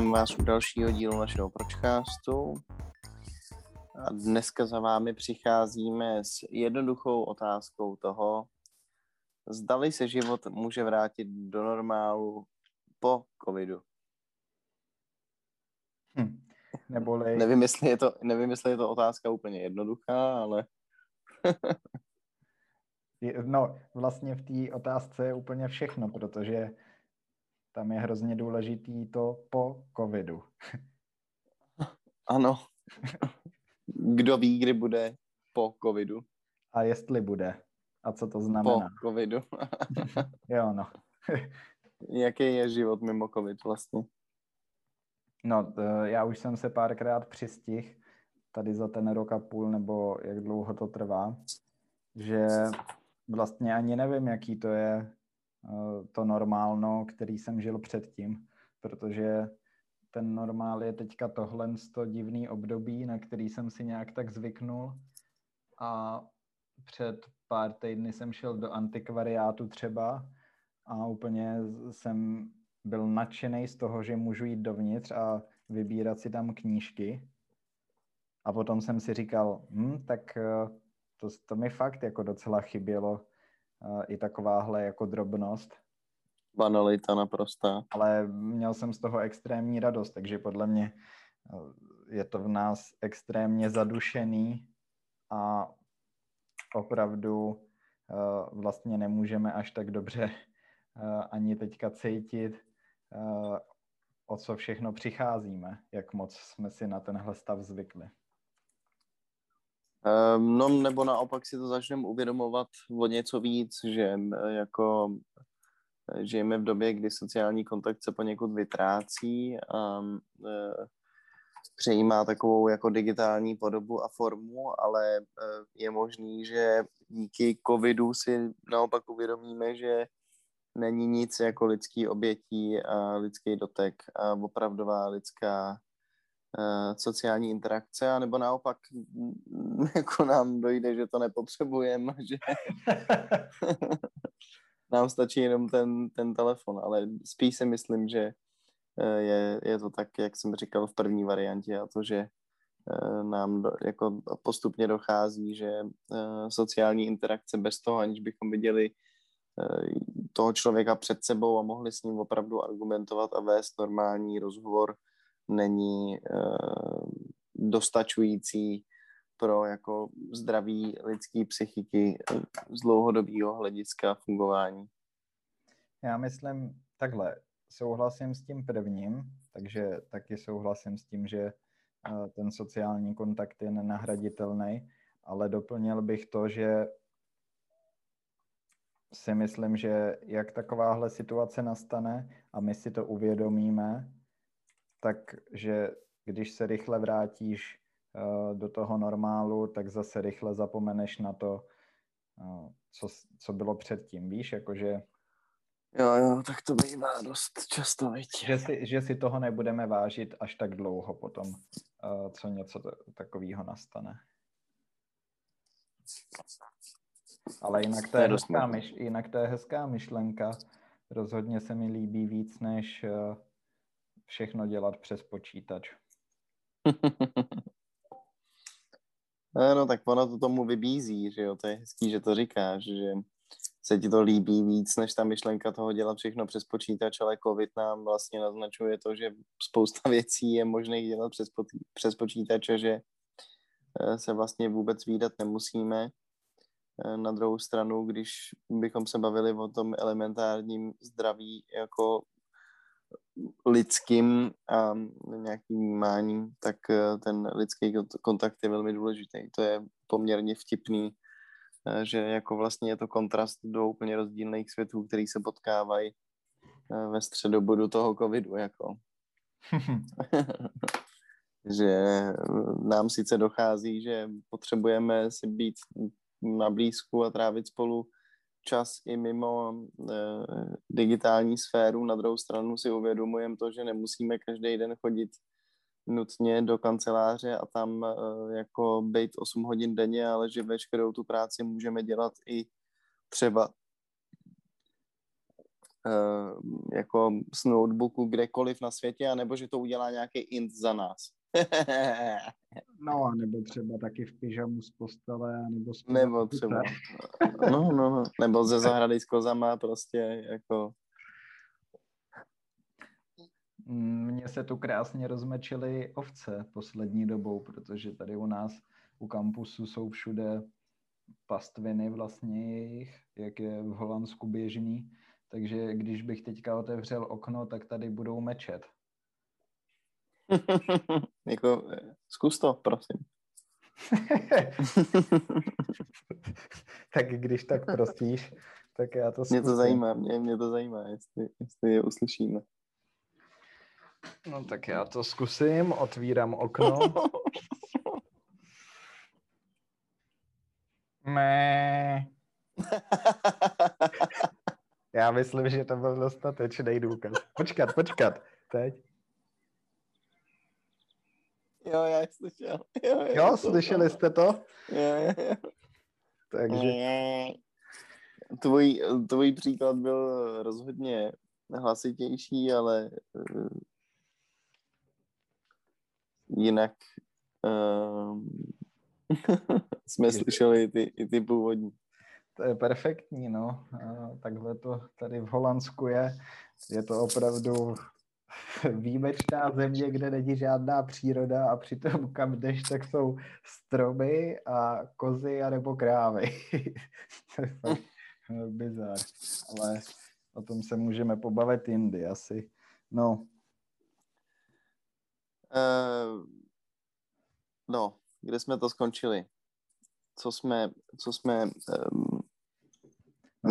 Vítám vás u dalšího dílu našeho pročkástu. A dneska za vámi přicházíme s jednoduchou otázkou toho, zdali se život může vrátit do normálu po covidu. Hm. Neboli... nevím, jestli je to, nevím, jestli je to otázka úplně jednoduchá, ale... no, vlastně v té otázce je úplně všechno, protože tam je hrozně důležitý to po covidu. ano. Kdo ví, kdy bude po covidu? A jestli bude. A co to znamená? Po covidu. jo, no. Jaký je život mimo covid vlastně? No, to, já už jsem se párkrát přistih tady za ten rok a půl, nebo jak dlouho to trvá, že vlastně ani nevím, jaký to je to normálno, který jsem žil předtím, protože ten normál je teďka tohle to divný období, na který jsem si nějak tak zvyknul a před pár týdny jsem šel do antikvariátu třeba a úplně jsem byl nadšený z toho, že můžu jít dovnitř a vybírat si tam knížky. A potom jsem si říkal, hm, tak eh, to, to mi fakt jako docela chybělo i takováhle jako drobnost. Banalita naprostá. Ale měl jsem z toho extrémní radost, takže podle mě uh, je to v nás extrémně zadušený a opravdu uh, vlastně nemůžeme až tak dobře ani teďka cítit, o co všechno přicházíme, jak moc jsme si na tenhle stav zvykli. Um, no nebo naopak si to začneme uvědomovat o něco víc, že jako žijeme v době, kdy sociální kontakt se poněkud vytrácí a uh, přejímá takovou jako digitální podobu a formu, ale je možný, že díky covidu si naopak uvědomíme, že není nic jako lidský obětí a lidský dotek a opravdová lidská sociální interakce, anebo naopak jako nám dojde, že to nepotřebujeme, že nám stačí jenom ten, ten telefon, ale spíš si myslím, že uh, je, je to tak, jak jsem říkal v první variantě a to, že uh, nám do, jako postupně dochází, že sociální interakce bez toho, aniž bychom viděli toho člověka před sebou a mohli s ním opravdu argumentovat a vést normální rozhovor, není uh, dostačující pro jako zdraví lidský psychiky z dlouhodobého hlediska fungování. Já myslím takhle, souhlasím s tím prvním, takže taky souhlasím s tím, že ten sociální kontakt je nenahraditelný, ale doplnil bych to, že si myslím, že jak takováhle situace nastane a my si to uvědomíme, takže když se rychle vrátíš uh, do toho normálu, tak zase rychle zapomeneš na to, uh, co, co bylo předtím. Víš, jakože... Jo, jo, tak to bývá dost často, viď? Že si, že si toho nebudeme vážit až tak dlouho potom, uh, co něco takového nastane. Ale jinak to, je, hezká, myš, jinak to je hezká myšlenka. Rozhodně se mi líbí víc, než všechno dělat přes počítač. no tak ono to tomu vybízí, že jo, to je hezký, že to říkáš, že se ti to líbí víc, než ta myšlenka toho dělat všechno přes počítač, ale covid nám vlastně naznačuje to, že spousta věcí je možné dělat přes, přes počítač a že eh, se vlastně vůbec výdat nemusíme. Eh, na druhou stranu, když bychom se bavili o tom elementárním zdraví jako lidským a nějakým vnímáním, tak eh, ten lidský kontakt je velmi důležitý. To je poměrně vtipný, eh, že jako vlastně je to kontrast do úplně rozdílných světů, který se potkávají ve středobodu toho covidu, jako. že nám sice dochází, že potřebujeme si být na blízku a trávit spolu čas i mimo e, digitální sféru. Na druhou stranu si uvědomujeme to, že nemusíme každý den chodit nutně do kanceláře a tam e, jako být 8 hodin denně, ale že veškerou tu práci můžeme dělat i třeba uh, jako z notebooku kdekoliv na světě, anebo že to udělá nějaký int za nás. no, nebo třeba taky v pyžamu z postele, nebo z Nebo třeba, no, no, no, nebo ze zahrady s kozama prostě, jako mně se tu krásně rozmečily ovce poslední dobou, protože tady u nás u kampusu jsou všude pastviny vlastně jejich, jak je v Holandsku běžný. Takže když bych teďka otevřel okno, tak tady budou mečet. jako, zkus to, prosím. tak když tak prosíš, tak já to zkusím. Mě to zajímá, mě, mě to zajímá, jestli, jestli je uslyšíme. No tak já to zkusím, otvírám okno. Mé. Já myslím, že to byl dostatečný důkaz. Počkat, počkat. Teď. Jo, já slyšel. Jo, jo, jo slyšeli jste to? Jo, jo, jo. Takže... Tvůj, tvůj příklad byl rozhodně hlasitější, ale uh, jinak uh, jsme slyšeli i ty, i ty původní. To je perfektní, no. Takhle to tady v Holandsku je. Je to opravdu výjimečná země, kde není žádná příroda a přitom kam jdeš, tak jsou stromy a kozy a nebo krávy. to je fakt bizar. Ale o tom se můžeme pobavit jindy asi. No. Uh, no, kde jsme to skončili? Co jsme, co jsme um,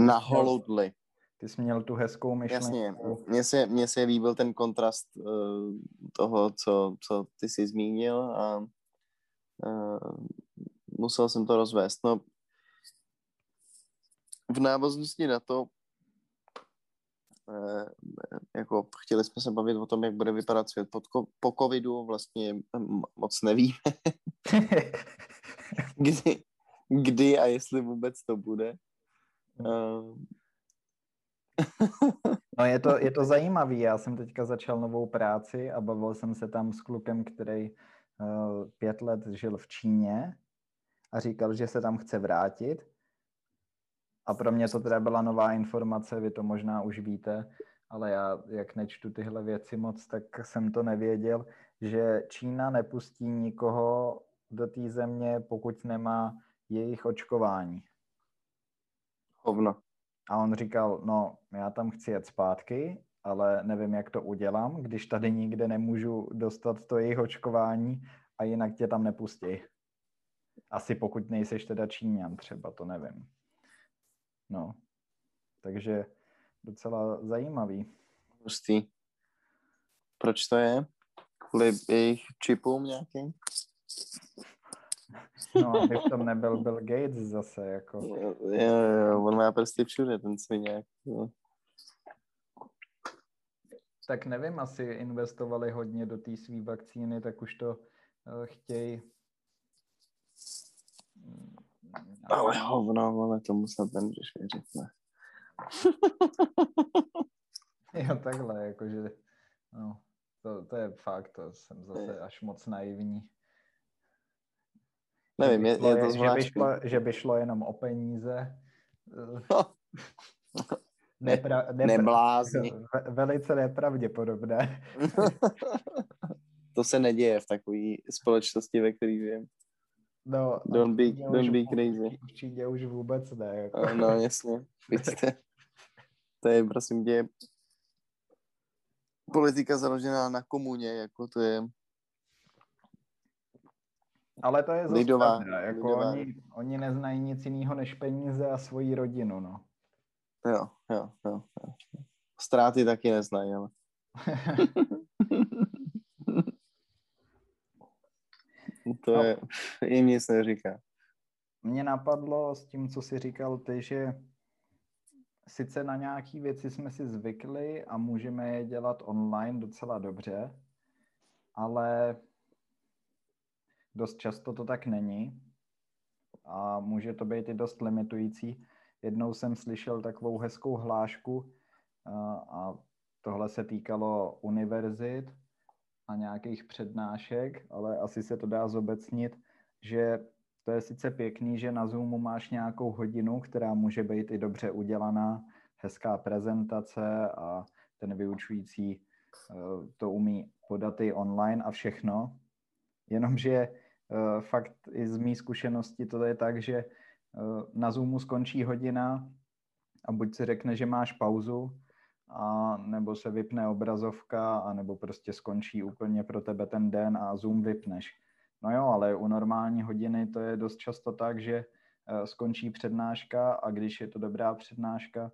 naholudli? Ty jsi měl tu hezkou myšlenku. Jasně, mně se, mně se líbil ten kontrast uh, toho, co, co ty jsi zmínil a uh, musel jsem to rozvést. No, v návaznosti na to, uh, jako chtěli jsme se bavit o tom, jak bude vypadat svět pod, po covidu, vlastně moc nevíme, kdy, kdy a jestli vůbec to bude. Uh, No je to, je to zajímavý. Já jsem teďka začal novou práci a bavil jsem se tam s klukem, který uh, pět let žil v Číně a říkal, že se tam chce vrátit. A pro mě to teda byla nová informace, vy to možná už víte, ale já, jak nečtu tyhle věci moc, tak jsem to nevěděl, že Čína nepustí nikoho do té země, pokud nemá jejich očkování. Hovno. A on říkal, no, já tam chci jet zpátky, ale nevím, jak to udělám, když tady nikde nemůžu dostat to jejich očkování a jinak tě tam nepustí. Asi pokud nejseš teda Číňan třeba, to nevím. No, takže docela zajímavý. Hustý. Proč to je? Kvůli jejich čipům nějakým? No, aby v tom nebyl Bill Gates zase, jako. Jo, jo, jo on má prsty všude, ten sviněk. Jo. Tak nevím, asi investovali hodně do té své vakcíny, tak už to uh, chtějí. Ale hovno, ale tomu snad nemůžeš věřit, ne? jo, takhle, jakože, no, to, to je fakt, to jsem zase až moc naivní. Nevím, je, je to že by, šlo, že by šlo jenom o peníze. No. Nepra, nepra, Neblázni. Velice nepravděpodobné. to se neděje v takové společnosti, ve které žijeme. No, don't be, don't be crazy. V Číně už vůbec ne. Jako. No, jasně. Vidíte. To je, prosím tě, politika založená na komuně, jako to je ale to je zase lidová, pravda, jako lidová. Oni, oni neznají nic jiného než peníze a svoji rodinu, no. Jo, jo, jo. jo. Ztráty taky neznají, ale. to no. je, jim nic neříká. Mně napadlo s tím, co jsi říkal ty, že sice na nějaké věci jsme si zvykli a můžeme je dělat online docela dobře, ale Dost často to tak není a může to být i dost limitující. Jednou jsem slyšel takovou hezkou hlášku, a tohle se týkalo univerzit a nějakých přednášek, ale asi se to dá zobecnit, že to je sice pěkný, že na Zoomu máš nějakou hodinu, která může být i dobře udělaná, hezká prezentace a ten vyučující eh, to umí podat i online a všechno. Jenomže eh, fakt i z mý zkušenosti to je tak, že eh, na Zoomu skončí hodina a buď si řekne, že máš pauzu, a nebo se vypne obrazovka, a nebo prostě skončí úplně pro tebe ten den a Zoom vypneš. No jo, ale u normální hodiny to je dost často tak, že skončí přednáška a když je to dobrá přednáška,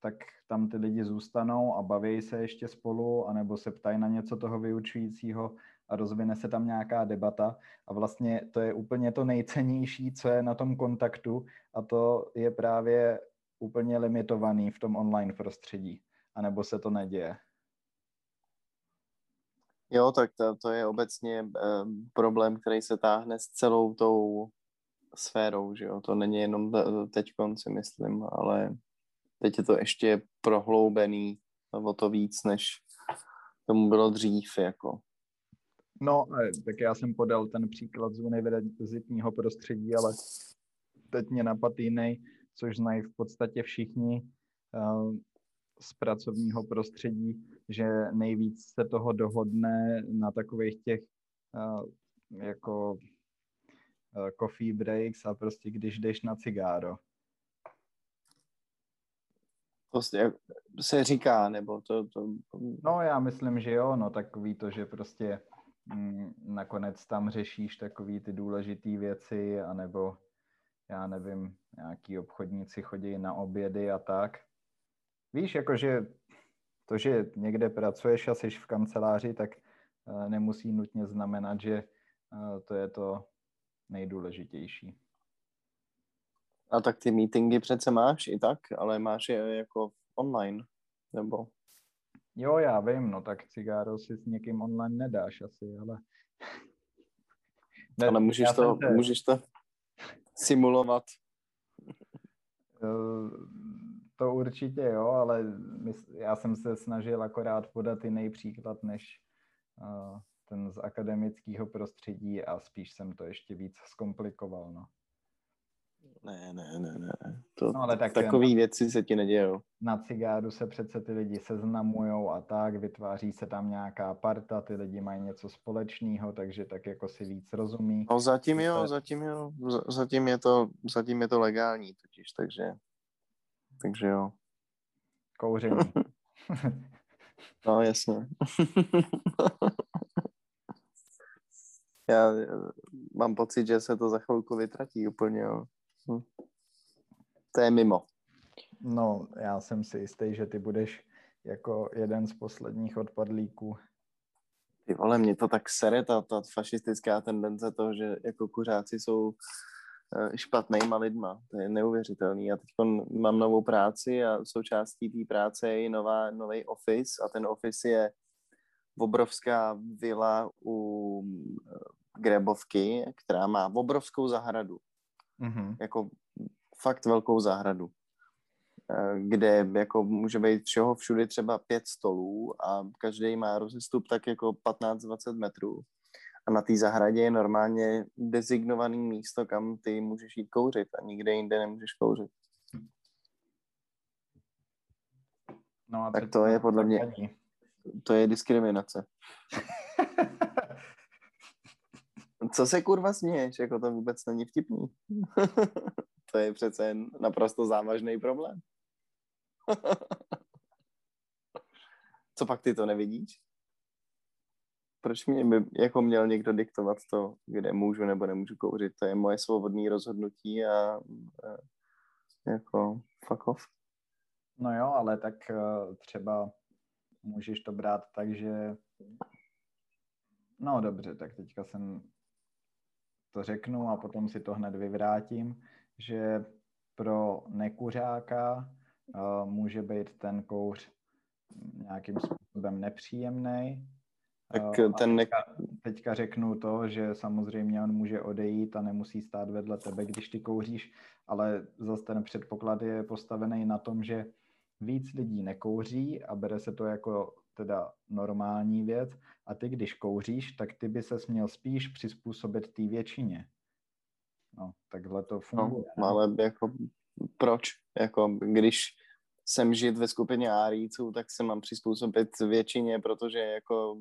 tak tam ty lidi zůstanou a baví se ještě spolu, anebo se ptají na něco toho vyučujícího a rozvine se tam nějaká debata. A vlastně to je úplně to nejcennější, co je na tom kontaktu a to je právě úplně limitovaný v tom online prostředí. A nebo se to neděje. Jo, tak to, to je obecně um, problém, který se táhne s celou tou sférou, že jo. To není jenom teď konci, myslím, ale Teď je to ještě prohloubený o to víc, než tomu bylo dřív, jako. No, tak já jsem podal ten příklad z univerzitního prostředí, ale teď mě napadl jiný, což znají v podstatě všichni uh, z pracovního prostředí, že nejvíc se toho dohodne na takových těch uh, jako uh, coffee breaks a prostě když jdeš na cigáro. To se říká, nebo to, to... No já myslím, že jo, no takový to, že prostě nakonec tam řešíš takový ty důležité věci, anebo já nevím, nějaký obchodníci chodí na obědy a tak. Víš, jakože to, že někde pracuješ a jsi v kanceláři, tak uh, nemusí nutně znamenat, že uh, to je to nejdůležitější. A tak ty meetingy přece máš i tak, ale máš je jako online, nebo? Jo, já vím, no tak cigáro si s někým online nedáš asi, ale... Ne, ale můžeš to, te... můžeš to simulovat. Eh, to určitě jo, ale já jsem se snažil akorát podat jiný příklad než eh, ten z akademického prostředí a spíš jsem to ještě víc zkomplikoval, no. Ne, ne, ne, ne. To, no, ale tak takový na, věci se ti nedějou. Na cigáru se přece ty lidi seznamujou a tak, vytváří se tam nějaká parta, ty lidi mají něco společného, takže tak jako si víc rozumí. No zatím jo, zatím jo. Zatím je to, zatím je to legální totiž, takže, takže jo. Kouření. no jasně. Já mám pocit, že se to za chvilku vytratí úplně, jo. Hm. To je mimo. No, já jsem si jistý, že ty budeš jako jeden z posledních odpadlíků. Ty vole, mě to tak sere, ta, ta fašistická tendence toho, že jako kuřáci jsou eh, špatnýma lidma. To je neuvěřitelný. Já teď mám novou práci a součástí té práce je i nová, nový office a ten office je obrovská vila u eh, Grebovky, která má obrovskou zahradu mm-hmm. jako fakt velkou zahradu, eh, kde jako může být všeho všude třeba pět stolů a každý má rozestup tak jako 15-20 metrů. A na té zahradě je normálně designovaný místo, kam ty můžeš jít kouřit a nikde jinde nemůžeš kouřit. No a tak to je podle mě, to je diskriminace. Co se kurva směješ? Jako to vůbec není vtipný. to je přece naprosto závažný problém. Co pak ty to nevidíš? Proč mě by jako měl někdo diktovat to, kde můžu nebo nemůžu kouřit? To je moje svobodné rozhodnutí a, a jako fuck off. No jo, ale tak uh, třeba můžeš to brát tak, že no dobře, tak teďka jsem to řeknu a potom si to hned vyvrátím, že pro nekuřáka uh, může být ten kouř nějakým způsobem nepříjemný. Tak uh, ten ne... teďka, teďka řeknu to, že samozřejmě on může odejít a nemusí stát vedle tebe, když ty kouříš, ale zase ten předpoklad je postavený na tom, že víc lidí nekouří a bere se to jako teda normální věc a ty, když kouříš, tak ty by se měl spíš přizpůsobit té většině. No, takhle to funguje. No, ale jako proč? Jako když jsem žít ve skupině áríců, tak se mám přizpůsobit většině, protože jako...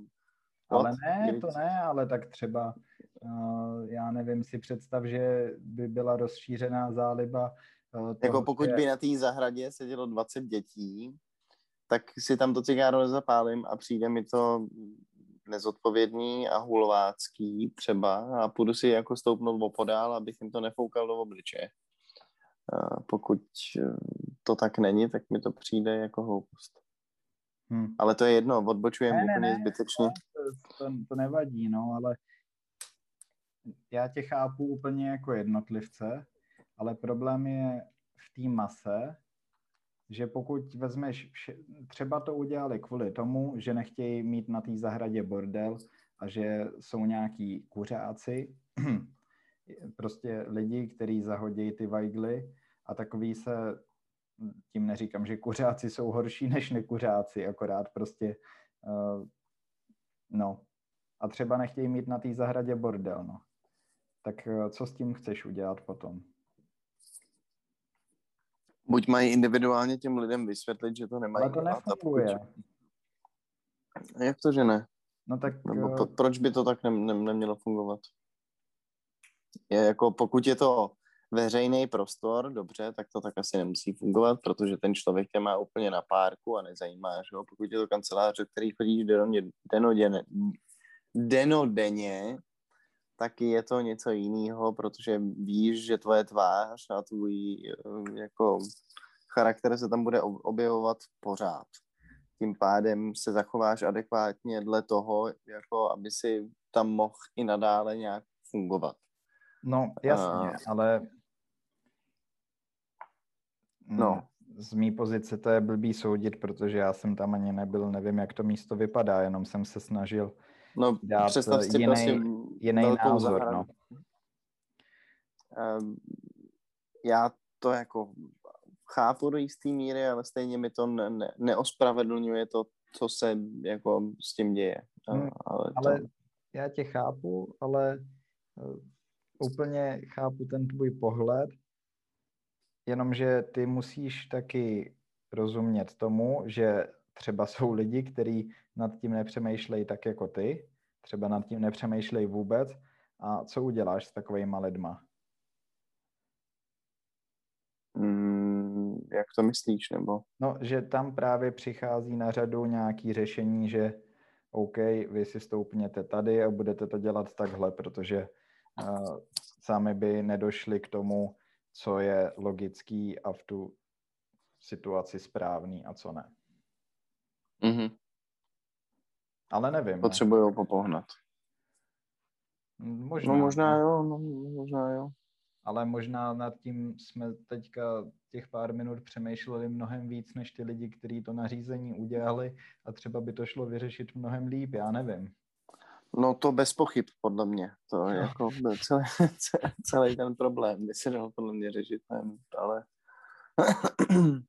Ale ne, když... to ne, ale tak třeba, uh, já nevím, si představ, že by byla rozšířená záliba uh, Jako pokud že... by na té zahradě sedělo 20 dětí, tak si tam to cigáro nezapálím a přijde mi to nezodpovědný a hulvácký třeba a půjdu si jako stoupnout opodál, abych jim to nefoukal do obličeje. Pokud eh, to tak není, tak mi to přijde jako hloupost. Hmm. Ale to je jedno, odbočujeme ne, úplně ne, zbytečně. To, to nevadí, no, ale já tě chápu úplně jako jednotlivce, ale problém je v té mase, že pokud vezmeš, vše, třeba to udělali kvůli tomu, že nechtějí mít na té zahradě bordel a že jsou nějaký kuřáci, prostě lidi, kteří zahodí ty vajgly a takový se, tím neříkám, že kuřáci jsou horší než nekuřáci, akorát prostě, uh, no. A třeba nechtějí mít na té zahradě bordel, no. Tak uh, co s tím chceš udělat potom? Buď mají individuálně těm lidem vysvětlit, že to nemají Ale to nefunguje. Jak to, že ne? No tak... Nebo po, proč by to tak ne, ne, nemělo fungovat? Je jako, pokud je to veřejný prostor, dobře, tak to tak asi nemusí fungovat, protože ten člověk tě má úplně na párku a nezajímá, že jo? Pokud je to kanceláře, který chodí denodenně, denodenně, tak je to něco jiného, protože víš, že tvoje tvář a tvůj eh, jako charakter se tam bude objevovat pořád. Tím pádem se zachováš adekvátně dle toho, jako aby si tam mohl i nadále nějak fungovat. No, jasně, uh, ale no. z mý pozice to je blbý soudit, protože já jsem tam ani nebyl, nevím, jak to místo vypadá, jenom jsem se snažil no, dát představ si jiný, prostě jiný názor. No. Um, já to jako chápu do jisté míry, ale stejně mi to ne, ne, neospravedlňuje to, co se jako s tím děje. Hmm, ale, ale to... já tě chápu, ale uh, úplně chápu ten tvůj pohled, jenomže ty musíš taky rozumět tomu, že třeba jsou lidi, kteří nad tím nepřemýšlejí tak jako ty, třeba nad tím nepřemýšlejí vůbec. A co uděláš s takovými lidma? Mm, jak to myslíš, nebo? No, že tam právě přichází na řadu nějaký řešení, že OK, vy si stoupněte tady a budete to dělat takhle, protože uh, sami by nedošli k tomu, co je logický a v tu situaci správný a co ne. Mm-hmm. Ale nevím. Potřebují ne. popohnat. Možná. No možná jo, no, možná jo. Ale možná nad tím jsme teďka těch pár minut přemýšleli mnohem víc, než ty lidi, kteří to nařízení udělali a třeba by to šlo vyřešit mnohem líp, já nevím. No to bez pochyb, podle mě. To je no. jako celý, celý ten problém by se dal podle mě řešit, nevím, ale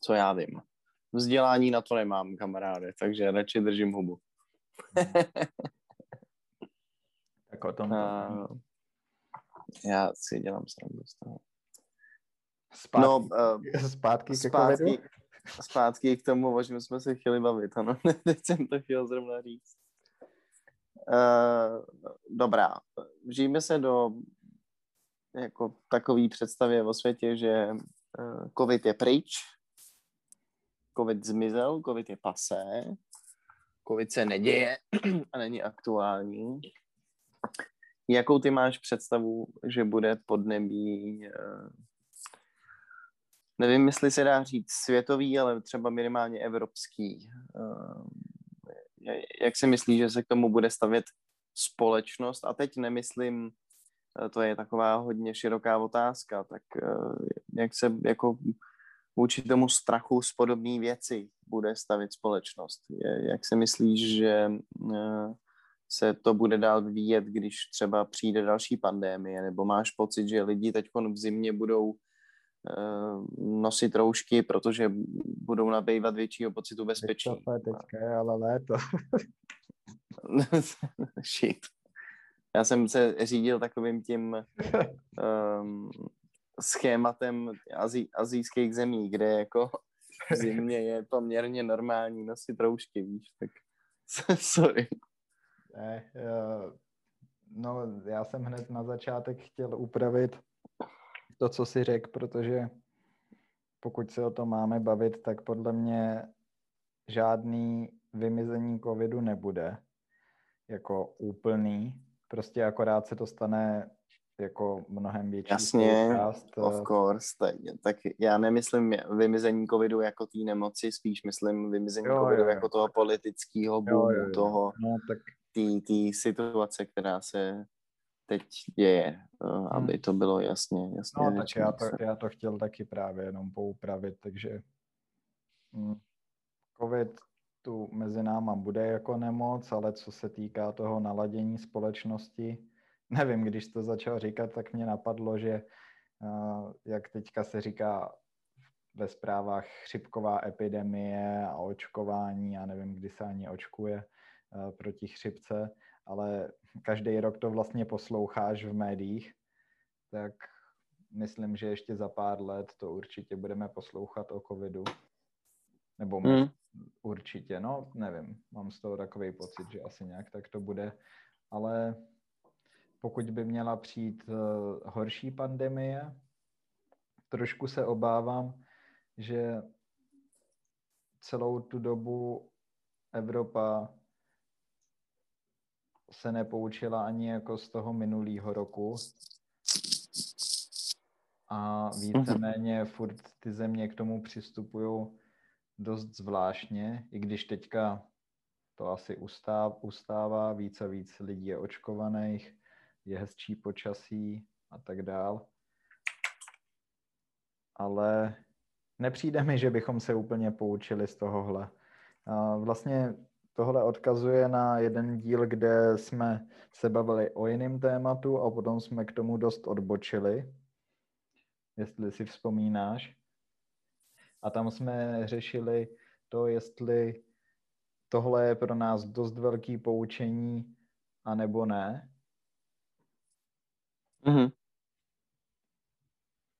co já vím. Vzdělání na to nemám, kamaráde, takže radši držím hubu. tak o tom. Uh, já si dělám srandu z toho. Zpátky, no, uh, zpátky, zpátky, zpátky k tomu, o čem jsme se chtěli bavit, ano. Teď jsem to chtěl zrovna říct. Uh, dobrá, žijeme se do jako takový představě o světě, že uh, covid je pryč, covid zmizel, covid je pasé, covid se neděje a není aktuální. Jakou ty máš představu, že bude podnebí, eh, nevím, jestli se dá říct světový, ale třeba minimálně evropský. Eh, jak si myslíš, že se k tomu bude stavět společnost? A teď nemyslím, eh, to je taková hodně široká otázka, tak jak se jako vůči tomu strachu z podobné věci bude stavit společnost. Jak si myslíš, že eh, se to bude dál vyvíjet, když třeba přijde další pandémie, nebo máš pocit, že lidi teď v zimě budou nosit roušky, protože budou nabývat většího pocitu bezpečí. Teďka, teďka je ale léto. Shit. Já jsem se řídil takovým tím um, schématem azí, azijských zemí, kde jako v zimě je poměrně normální nosit roušky, víš, tak sorry. Ne, no já jsem hned na začátek chtěl upravit to, co si řekl, protože pokud se o to máme bavit, tak podle mě žádný vymizení covidu nebude jako úplný, prostě akorát se to stane jako mnohem větší Jasně, součást. of eh, course, tak, tak já nemyslím vymizení covidu jako té nemoci, spíš myslím vymizení jo, covidu jo, jako toho politického boomu, jo, jo, jo. toho, no, tak... té situace, která se teď děje, eh, hmm. aby to bylo jasně, jasně No tak já to, já to chtěl taky právě jenom poupravit, takže hm, covid tu mezi náma bude jako nemoc, ale co se týká toho naladění společnosti, nevím, když to začal říkat, tak mě napadlo, že uh, jak teďka se říká ve zprávách chřipková epidemie a očkování, já nevím, kdy se ani očkuje uh, proti chřipce, ale každý rok to vlastně posloucháš v médiích, tak myslím, že ještě za pár let to určitě budeme poslouchat o covidu. Nebo mm. určitě, no nevím, mám z toho takový pocit, že asi nějak tak to bude, ale pokud by měla přijít uh, horší pandemie, trošku se obávám, že celou tu dobu Evropa se nepoučila ani jako z toho minulého roku. A víceméně furt ty země k tomu přistupují dost zvláštně, i když teďka to asi ustává, víc a víc lidí je očkovaných, je hezčí počasí a tak dál. Ale nepřijde mi, že bychom se úplně poučili z tohohle. Vlastně tohle odkazuje na jeden díl, kde jsme se bavili o jiném tématu a potom jsme k tomu dost odbočili, jestli si vzpomínáš. A tam jsme řešili to, jestli tohle je pro nás dost velký poučení, anebo ne. Mm-hmm.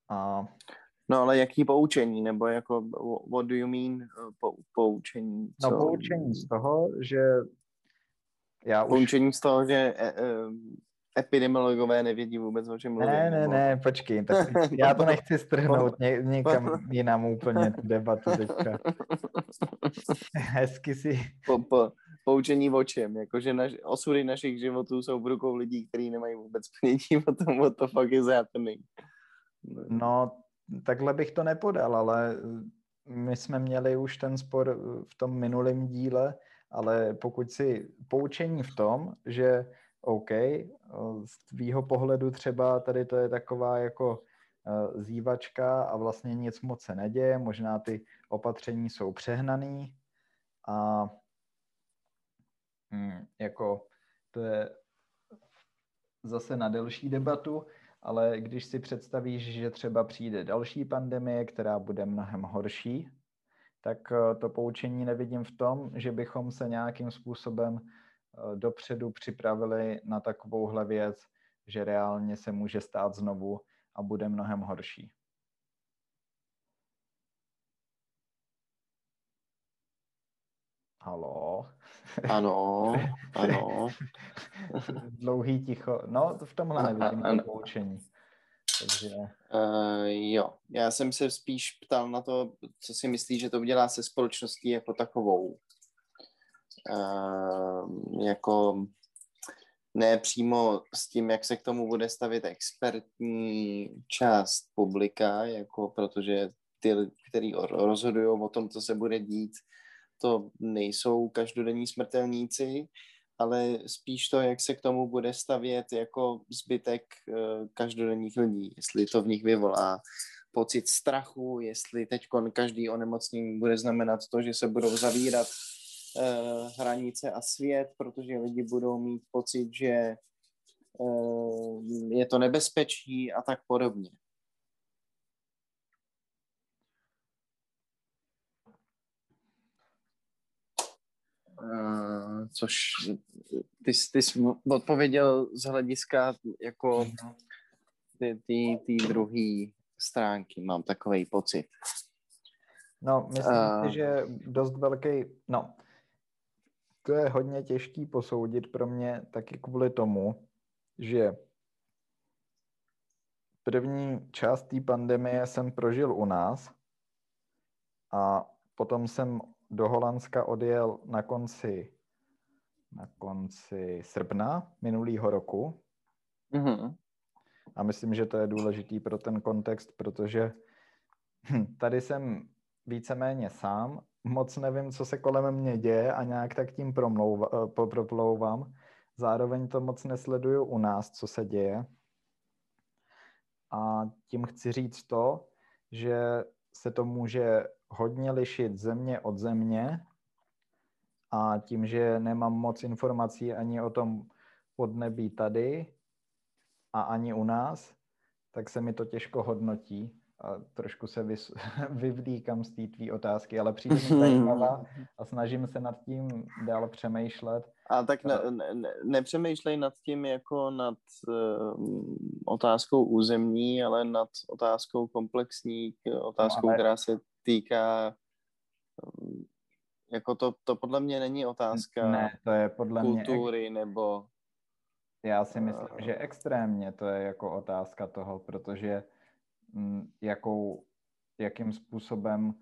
A No ale jaký poučení, nebo jako, what do you mean uh, poučení? No, co? No poučení z toho, že já poučení už... z toho, že e, e, epidemiologové nevědí vůbec, o čem mluvím. Ne, ne, nebo... ne, počkej, tak já to nechci strhnout ně, někam jinam úplně tu debatu teďka. Hezky si... Po, po, poučení o čem, jakože naš, osudy našich životů jsou v rukou lidí, kteří nemají vůbec ponětí o tom, what the fuck is happening. No, takhle bych to nepodal, ale my jsme měli už ten spor v tom minulém díle, ale pokud si poučení v tom, že OK, z tvýho pohledu třeba tady to je taková jako eh, zývačka a vlastně nic moc se neděje, možná ty opatření jsou přehnaný a hmm, jako to je zase na delší debatu, ale když si představíš, že třeba přijde další pandemie, která bude mnohem horší, tak eh, to poučení nevidím v tom, že bychom se nějakým způsobem eh, dopředu připravili na takovouhle věc, že reálně se může stát znovu a bude mnohem horší. Halo? Ano, ano. Dlouhý ticho. No, v tomhle nevidím to poučení. Takže... Uh, jo, já jsem se spíš ptal na to, co si myslí, že to udělá se společností jako takovou. Uh, jako ne přímo s tím, jak se k tomu bude stavit expertní část publika, jako protože ty, kteří rozhodují o tom, co se bude dít, to nejsou každodenní smrtelníci, ale spíš to, jak se k tomu bude stavět jako zbytek uh, každodenních lidí, jestli to v nich vyvolá pocit strachu, jestli teď každý onemocnění bude znamenat to, že se budou zavírat uh, hranice a svět, protože lidi budou mít pocit, že uh, je to nebezpečí a tak podobně. Uh, což ty, ty jsi odpověděl z hlediska jako ty, ty, ty druhý stránky, mám takový pocit. No, myslím uh, si, že dost velký, no, to je hodně těžký posoudit pro mě taky kvůli tomu, že první část té pandemie jsem prožil u nás a potom jsem do Holandska odjel na konci na konci srpna minulého roku. Mm-hmm. A myslím, že to je důležitý pro ten kontext, protože hm, tady jsem víceméně sám, moc nevím, co se kolem mě děje a nějak tak tím promlouva, proplouvám. Zároveň to moc nesleduju u nás, co se děje. A tím chci říct to, že se to může hodně lišit země od země a tím, že nemám moc informací ani o tom podnebí tady a ani u nás, tak se mi to těžko hodnotí a trošku se vys- vyvlíkám z té tvý otázky, ale přijde mi zajímavá a snažím se nad tím dál přemýšlet. A tak ne, ne, nepřemýšlej nad tím jako nad uh, otázkou územní, ale nad otázkou komplexní, otázkou, no, ale... která se týká um, jako to, to podle mě není otázka ne, to je podle kultury mě... nebo... Já si myslím, uh, že extrémně to je jako otázka toho, protože Mm, jakou, jakým způsobem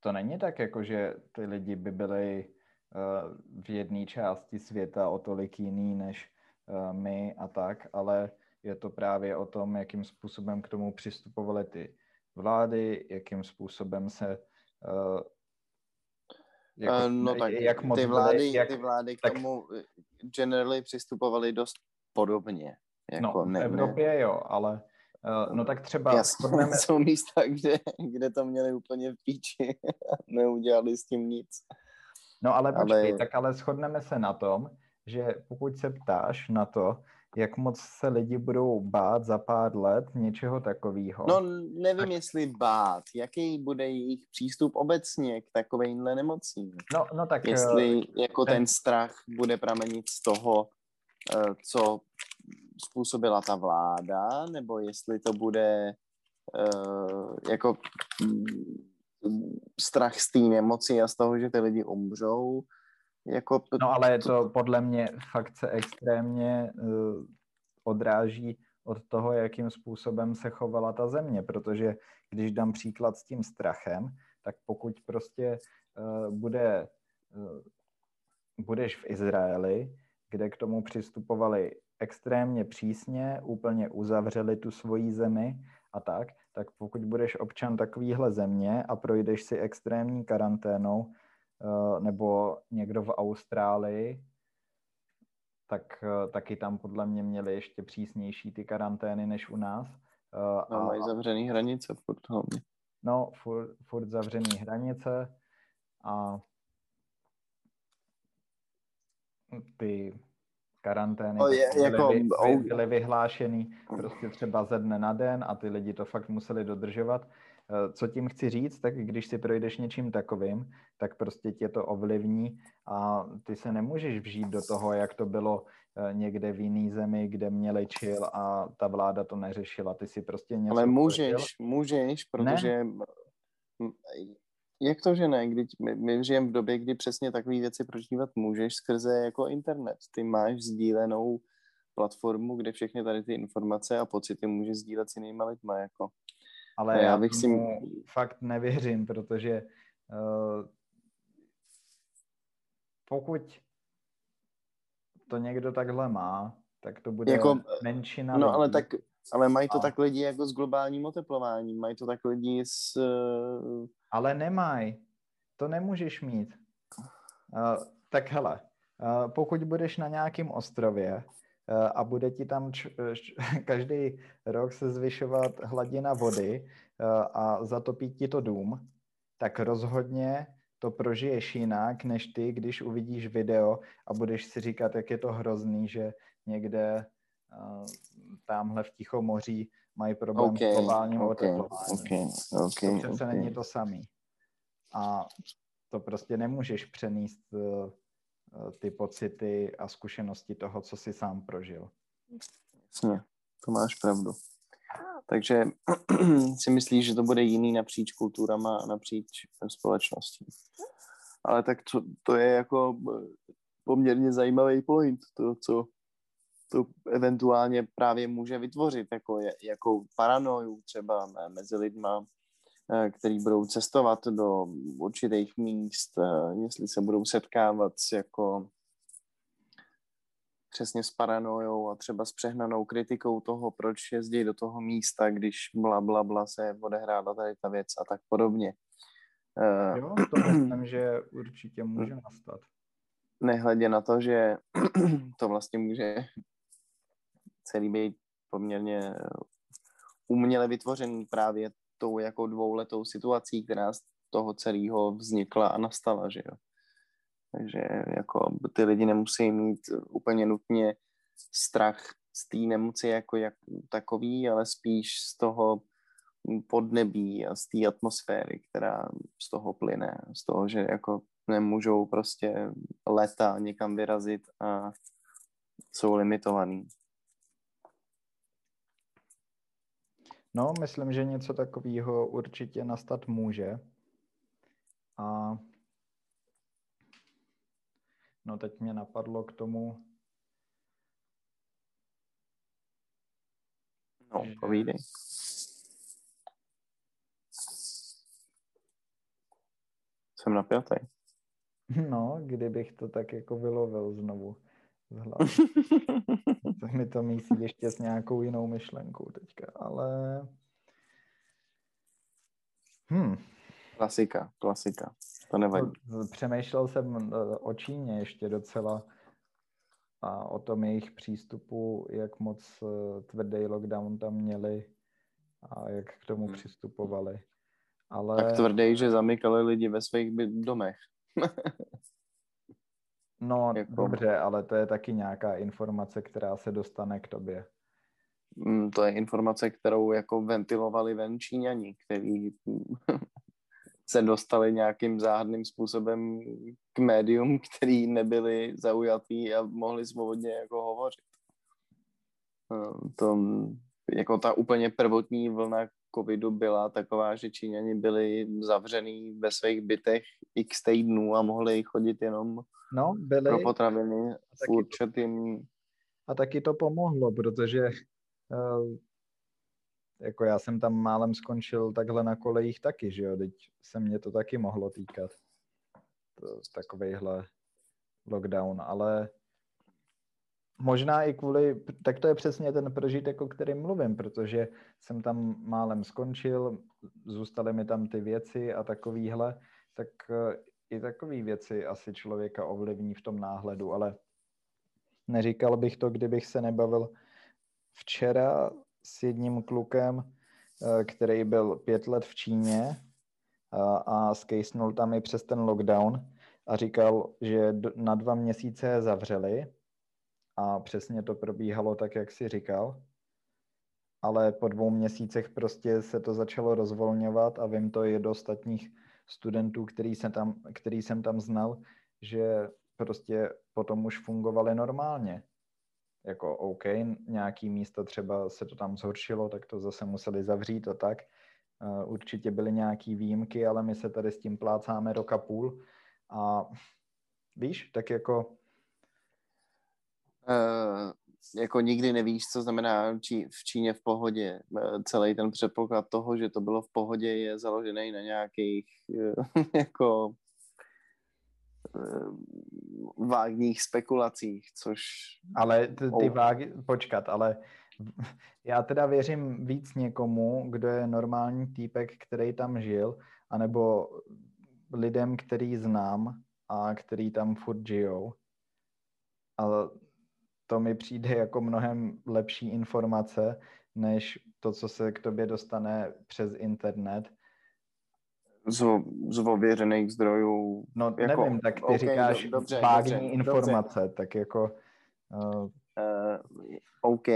to není tak, jako že ty lidi by byli uh, v jedné části světa o tolik jiný než uh, my a tak, ale je to právě o tom, jakým způsobem k tomu přistupovaly ty vlády, jakým způsobem se uh, jako, no tak jak moc ty vlády, byly, jak, ty vlády k tak, tomu generally přistupovaly dost podobně. Jako no, ne, v Evropě ne. jo, ale Uh, no tak třeba... Jasně, jsou místa, kde, kde to měli úplně v píči neudělali s tím nic. No ale počkej, ale... tak ale shodneme se na tom, že pokud se ptáš na to, jak moc se lidi budou bát za pár let něčeho takového. No nevím, jestli bát. Jaký bude jejich přístup obecně k takovýmhle nemocím? No, no tak... Jestli uh, jako ten... ten strach bude pramenit z toho, uh, co způsobila ta vláda, nebo jestli to bude uh, jako mm, strach z té nemoci a z toho, že ty lidi umřou. Jako... No ale to podle mě fakt se extrémně uh, odráží od toho, jakým způsobem se chovala ta země, protože když dám příklad s tím strachem, tak pokud prostě uh, bude, uh, budeš v Izraeli, kde k tomu přistupovali extrémně přísně, úplně uzavřeli tu svoji zemi a tak, tak pokud budeš občan takovýhle země a projdeš si extrémní karanténou, nebo někdo v Austrálii, tak eh, taky tam podle mě měli ještě přísnější ty karantény než u nás. Eh, no, a mají zavřený hranice furt hlavně. No, furt, furt zavřený hranice a ty karantény no, je, jako, byly, byly vyhlášený prostě třeba ze dne na den a ty lidi to fakt museli dodržovat. Eh, co tím chci říct, tak když si projdeš něčím takovým, tak prostě tě to ovlivní a ty se nemůžeš vžít do toho, jak to bylo eh, někde v jiný zemi, kde měli chill a ta vláda to neřešila. Ty si prostě něco Ale můžeš, prožil. můžeš, protože ne? Jak to, že ne? Když my, my žijeme v době, kdy přesně takové věci prožívat můžeš skrze jako internet. Ty máš sdílenou platformu, kde všechny tady ty informace a pocity můžeš sdílet s jinýma lidma. Jako. Ale já, bych si... fakt nevěřím, protože uh, pokud to někdo takhle má, tak to bude jako, menšina No lidí. ale tak ale mají to a... tak lidi jako s globálním oteplováním, mají to tak lidi s... Uh... Ale nemají. To nemůžeš mít. Uh, tak hele, uh, pokud budeš na nějakém ostrově a bude ti tam č- č- každý rok se zvyšovat hladina vody uh, a zatopí ti to dům, tak rozhodně to prožiješ jinak, než ty, když uvidíš video a budeš si říkat, jak je to hrozný, že někde tamhle v Tichomoří mají problém okay, s globálním okay, oteplováním. Okay, okay, to přece okay. není to samý. A to prostě nemůžeš přenést uh, ty pocity a zkušenosti toho, co si sám prožil. Jasně, to máš pravdu. Takže si myslíš, že to bude jiný napříč kulturama a napříč společností. Ale tak to, to je jako poměrně zajímavý point, to, co to eventuálně právě může vytvořit, jako jakou paranoju třeba mezi lidma, eh, který budou cestovat do určitých míst, eh, jestli se budou setkávat s jako přesně s paranojou a třeba s přehnanou kritikou toho, proč jezdí do toho místa, když bla, bla, bla se odehrála tady ta věc a tak podobně. Eh, jo, to myslím, že určitě může nastat. Nehledě na to, že to vlastně může celý být poměrně uměle vytvořený právě tou jako dvouletou situací, která z toho celého vznikla a nastala, že jo. Takže jako ty lidi nemusí mít úplně nutně strach z té nemoci jako jak takový, ale spíš z toho podnebí a z té atmosféry, která z toho plyne, z toho, že jako nemůžou prostě leta někam vyrazit a jsou limitovaný. No, myslím, že něco takového určitě nastat může. A no teď mě napadlo k tomu, No, povídej. Jsem napjatý. No, kdybych to tak jako vylovil znovu z hlavy. tak mi to myslí ještě s nějakou jinou myšlenkou teďka, ale... Hmm. Klasika, klasika. To nevadí. Přemýšlel jsem e, o Číně ještě docela a o tom jejich přístupu, jak moc e, tvrdý lockdown tam měli a jak k tomu hmm. přistupovali. Ale... Tak tvrdý, že zamykali lidi ve svých domech. No jako... dobře, ale to je taky nějaká informace, která se dostane k tobě. Mm, to je informace, kterou jako ventilovali ven Číňani, který se dostali nějakým záhadným způsobem k médium, který nebyli zaujatý a mohli svobodně jako hovořit. Eh, to, jako ta úplně prvotní vlna covidu byla taková, že Číňani byli zavřený ve svých bytech x týdnů a mohli chodit jenom no, byli. pro potraviny v určitým... A taky to pomohlo, protože uh, jako já jsem tam málem skončil takhle na kolejích taky, že jo, teď se mě to taky mohlo týkat. To, takovejhle lockdown, ale Možná i kvůli, tak to je přesně ten prožitek, o kterém mluvím, protože jsem tam málem skončil, zůstaly mi tam ty věci a takovýhle, tak eh, i takové věci asi člověka ovlivní v tom náhledu, ale neříkal bych to, kdybych se nebavil. Včera s jedním klukem, eh, který byl pět let v Číně a, a skejsnul tam i přes ten lockdown a říkal, že na dva měsíce zavřeli a přesně to probíhalo tak, jak si říkal. Ale po dvou měsících prostě se to začalo rozvolňovat a vím to i do ostatních studentů, který, se tam, který jsem tam znal, že prostě potom už fungovaly normálně. Jako OK, nějaký místo třeba se to tam zhoršilo, tak to zase museli zavřít a tak. Určitě byly nějaký výjimky, ale my se tady s tím plácáme roka půl a víš, tak jako jako nikdy nevíš, co znamená Čí, v Číně v pohodě. Uh, celý ten předpoklad toho, že to bylo v pohodě, je založený na nějakých uh, jako vágních spekulacích, což... Ale ty, ty vágy, počkat, ale já teda věřím víc někomu, kdo je normální týpek, který tam žil, anebo lidem, který znám a který tam furt žijou. A to mi přijde jako mnohem lepší informace, než to, co se k tobě dostane přes internet. Z, z ověřených zdrojů. No jako, nevím, tak ty okay, říkáš dobře, vágní dobře, informace, dobře. tak jako... Uh... Uh, OK,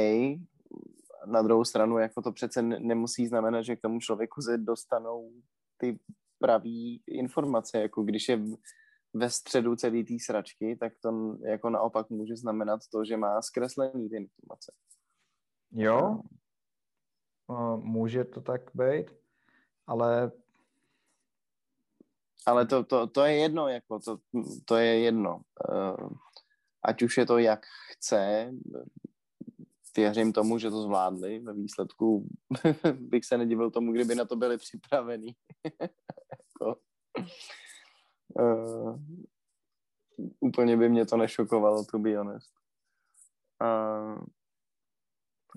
na druhou stranu jako to přece nemusí znamenat, že k tomu člověku se dostanou ty pravý informace, jako když je ve středu celý té sračky, tak to jako naopak může znamenat to, že má zkreslený ty informace. Jo, může to tak být, ale ale to, to, to je jedno, jako to, to je jedno. Eh, ať už je to jak chce, věřím tomu, že to zvládli. Ve výsledku bych se nedivil tomu, kdyby na to byli připraveni. jako, uh, úplně by mě to nešokovalo, to be honest. Uh,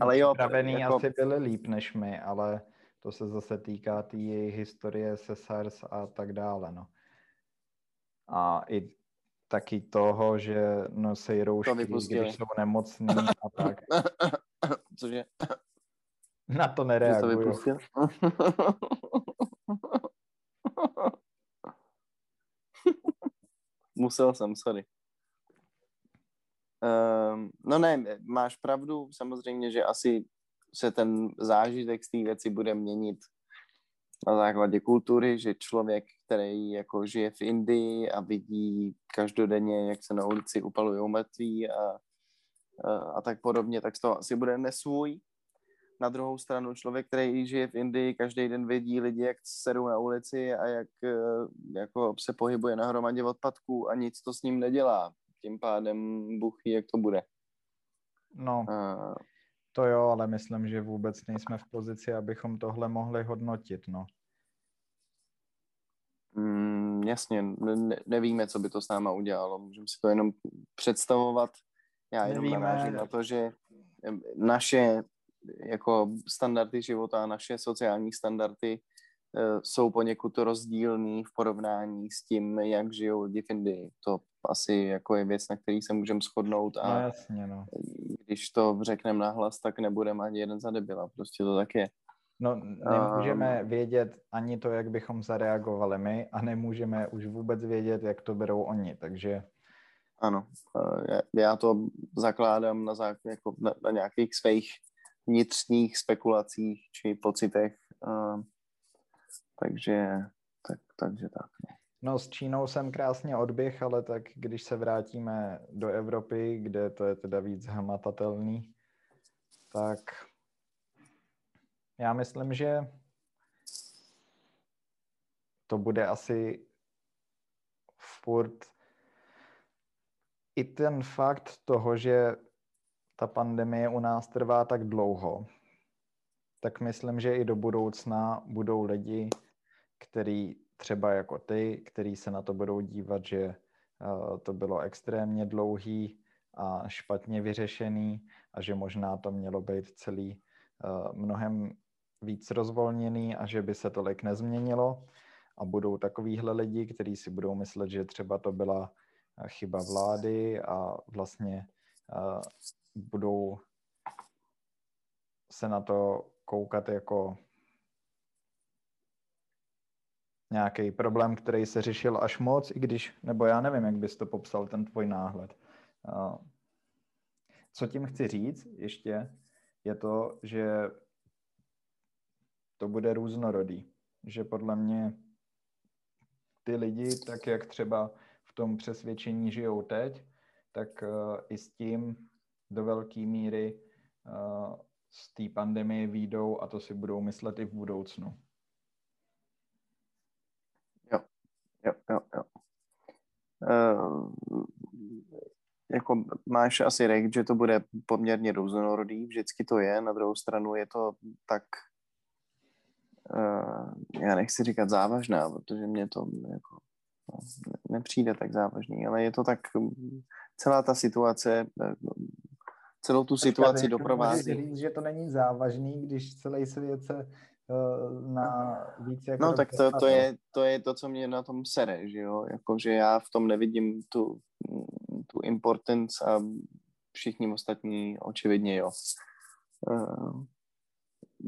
ale jo, připravený jako... asi byli líp než my, ale to se zase týká té tý jejich historie se SARS a tak dále, no. A i taky toho, že nosí roušky, když jsou nemocní a tak. Cože? Na to nereaguju. Musel jsem, sorry. Um, no ne, máš pravdu, samozřejmě, že asi se ten zážitek z té věci bude měnit na základě kultury, že člověk, který jako žije v Indii a vidí každodenně, jak se na ulici upalují mrtví a, a, a tak podobně, tak toho asi bude nesvůj. Na druhou stranu člověk, který žije v Indii, každý den vidí lidi, jak sedou na ulici a jak e, jako se pohybuje na hromadě odpadků a nic to s ním nedělá. Tím pádem Bůh jak to bude. No. A, to jo, ale myslím, že vůbec nejsme v pozici, abychom tohle mohli hodnotit, no. Mm, jasně, ne, nevíme, co by to s náma udělalo. Můžeme si to jenom představovat. Já jenom nevíme. narážím na to, že naše jako standardy života, naše sociální standardy uh, jsou poněkud rozdílný v porovnání s tím, jak žijou lidi v Indii. To asi jako je věc, na který se můžeme shodnout a no, jasně, no když to řekneme nahlas, tak nebudeme ani jeden za debila, prostě to tak je. No, nemůžeme um, vědět ani to, jak bychom zareagovali my a nemůžeme už vůbec vědět, jak to berou oni, takže... Ano, já to zakládám na, zák- jako na, na nějakých svých vnitřních spekulacích či pocitech, takže, tak, takže tak. No. No s Čínou jsem krásně odběh, ale tak když se vrátíme do Evropy, kde to je teda víc hmatatelný, tak já myslím, že to bude asi furt i ten fakt toho, že ta pandemie u nás trvá tak dlouho, tak myslím, že i do budoucna budou lidi, kteří třeba jako ty, který se na to budou dívat, že eh, to bylo extrémně dlouhý a špatně vyřešený a že možná to mělo být celý eh, mnohem víc rozvolněný a že by se tolik nezměnilo. A budou takovýhle lidi, kteří si budou myslet, že třeba to byla eh, chyba vlády a vlastně budou se na to koukat jako nějaký problém, který se řešil až moc, i když, nebo já nevím, jak bys to popsal, ten tvůj náhled. Co tím chci říct ještě, je to, že to bude různorodý. Že podle mě ty lidi, tak jak třeba v tom přesvědčení žijou teď, tak uh, i s tím do velké míry uh, z té pandemie výjdou a to si budou myslet i v budoucnu. jo, jo, jo. Uh, jako máš asi rek, že to bude poměrně různorodý, vždycky to je, na druhou stranu je to tak, uh, já nechci říkat závažná, protože mě to jako no, nepřijde tak závažný, ale je to tak, celá ta situace, eh, celou tu situaci doprovází. Říct, že to není závažný, když celý svět se Eh, na víc jako No tak to, to, je, to je to, co mě na tom sere, že jo, jako, že já v tom nevidím tu, tu importance a všichni ostatní očividně jo. Uh,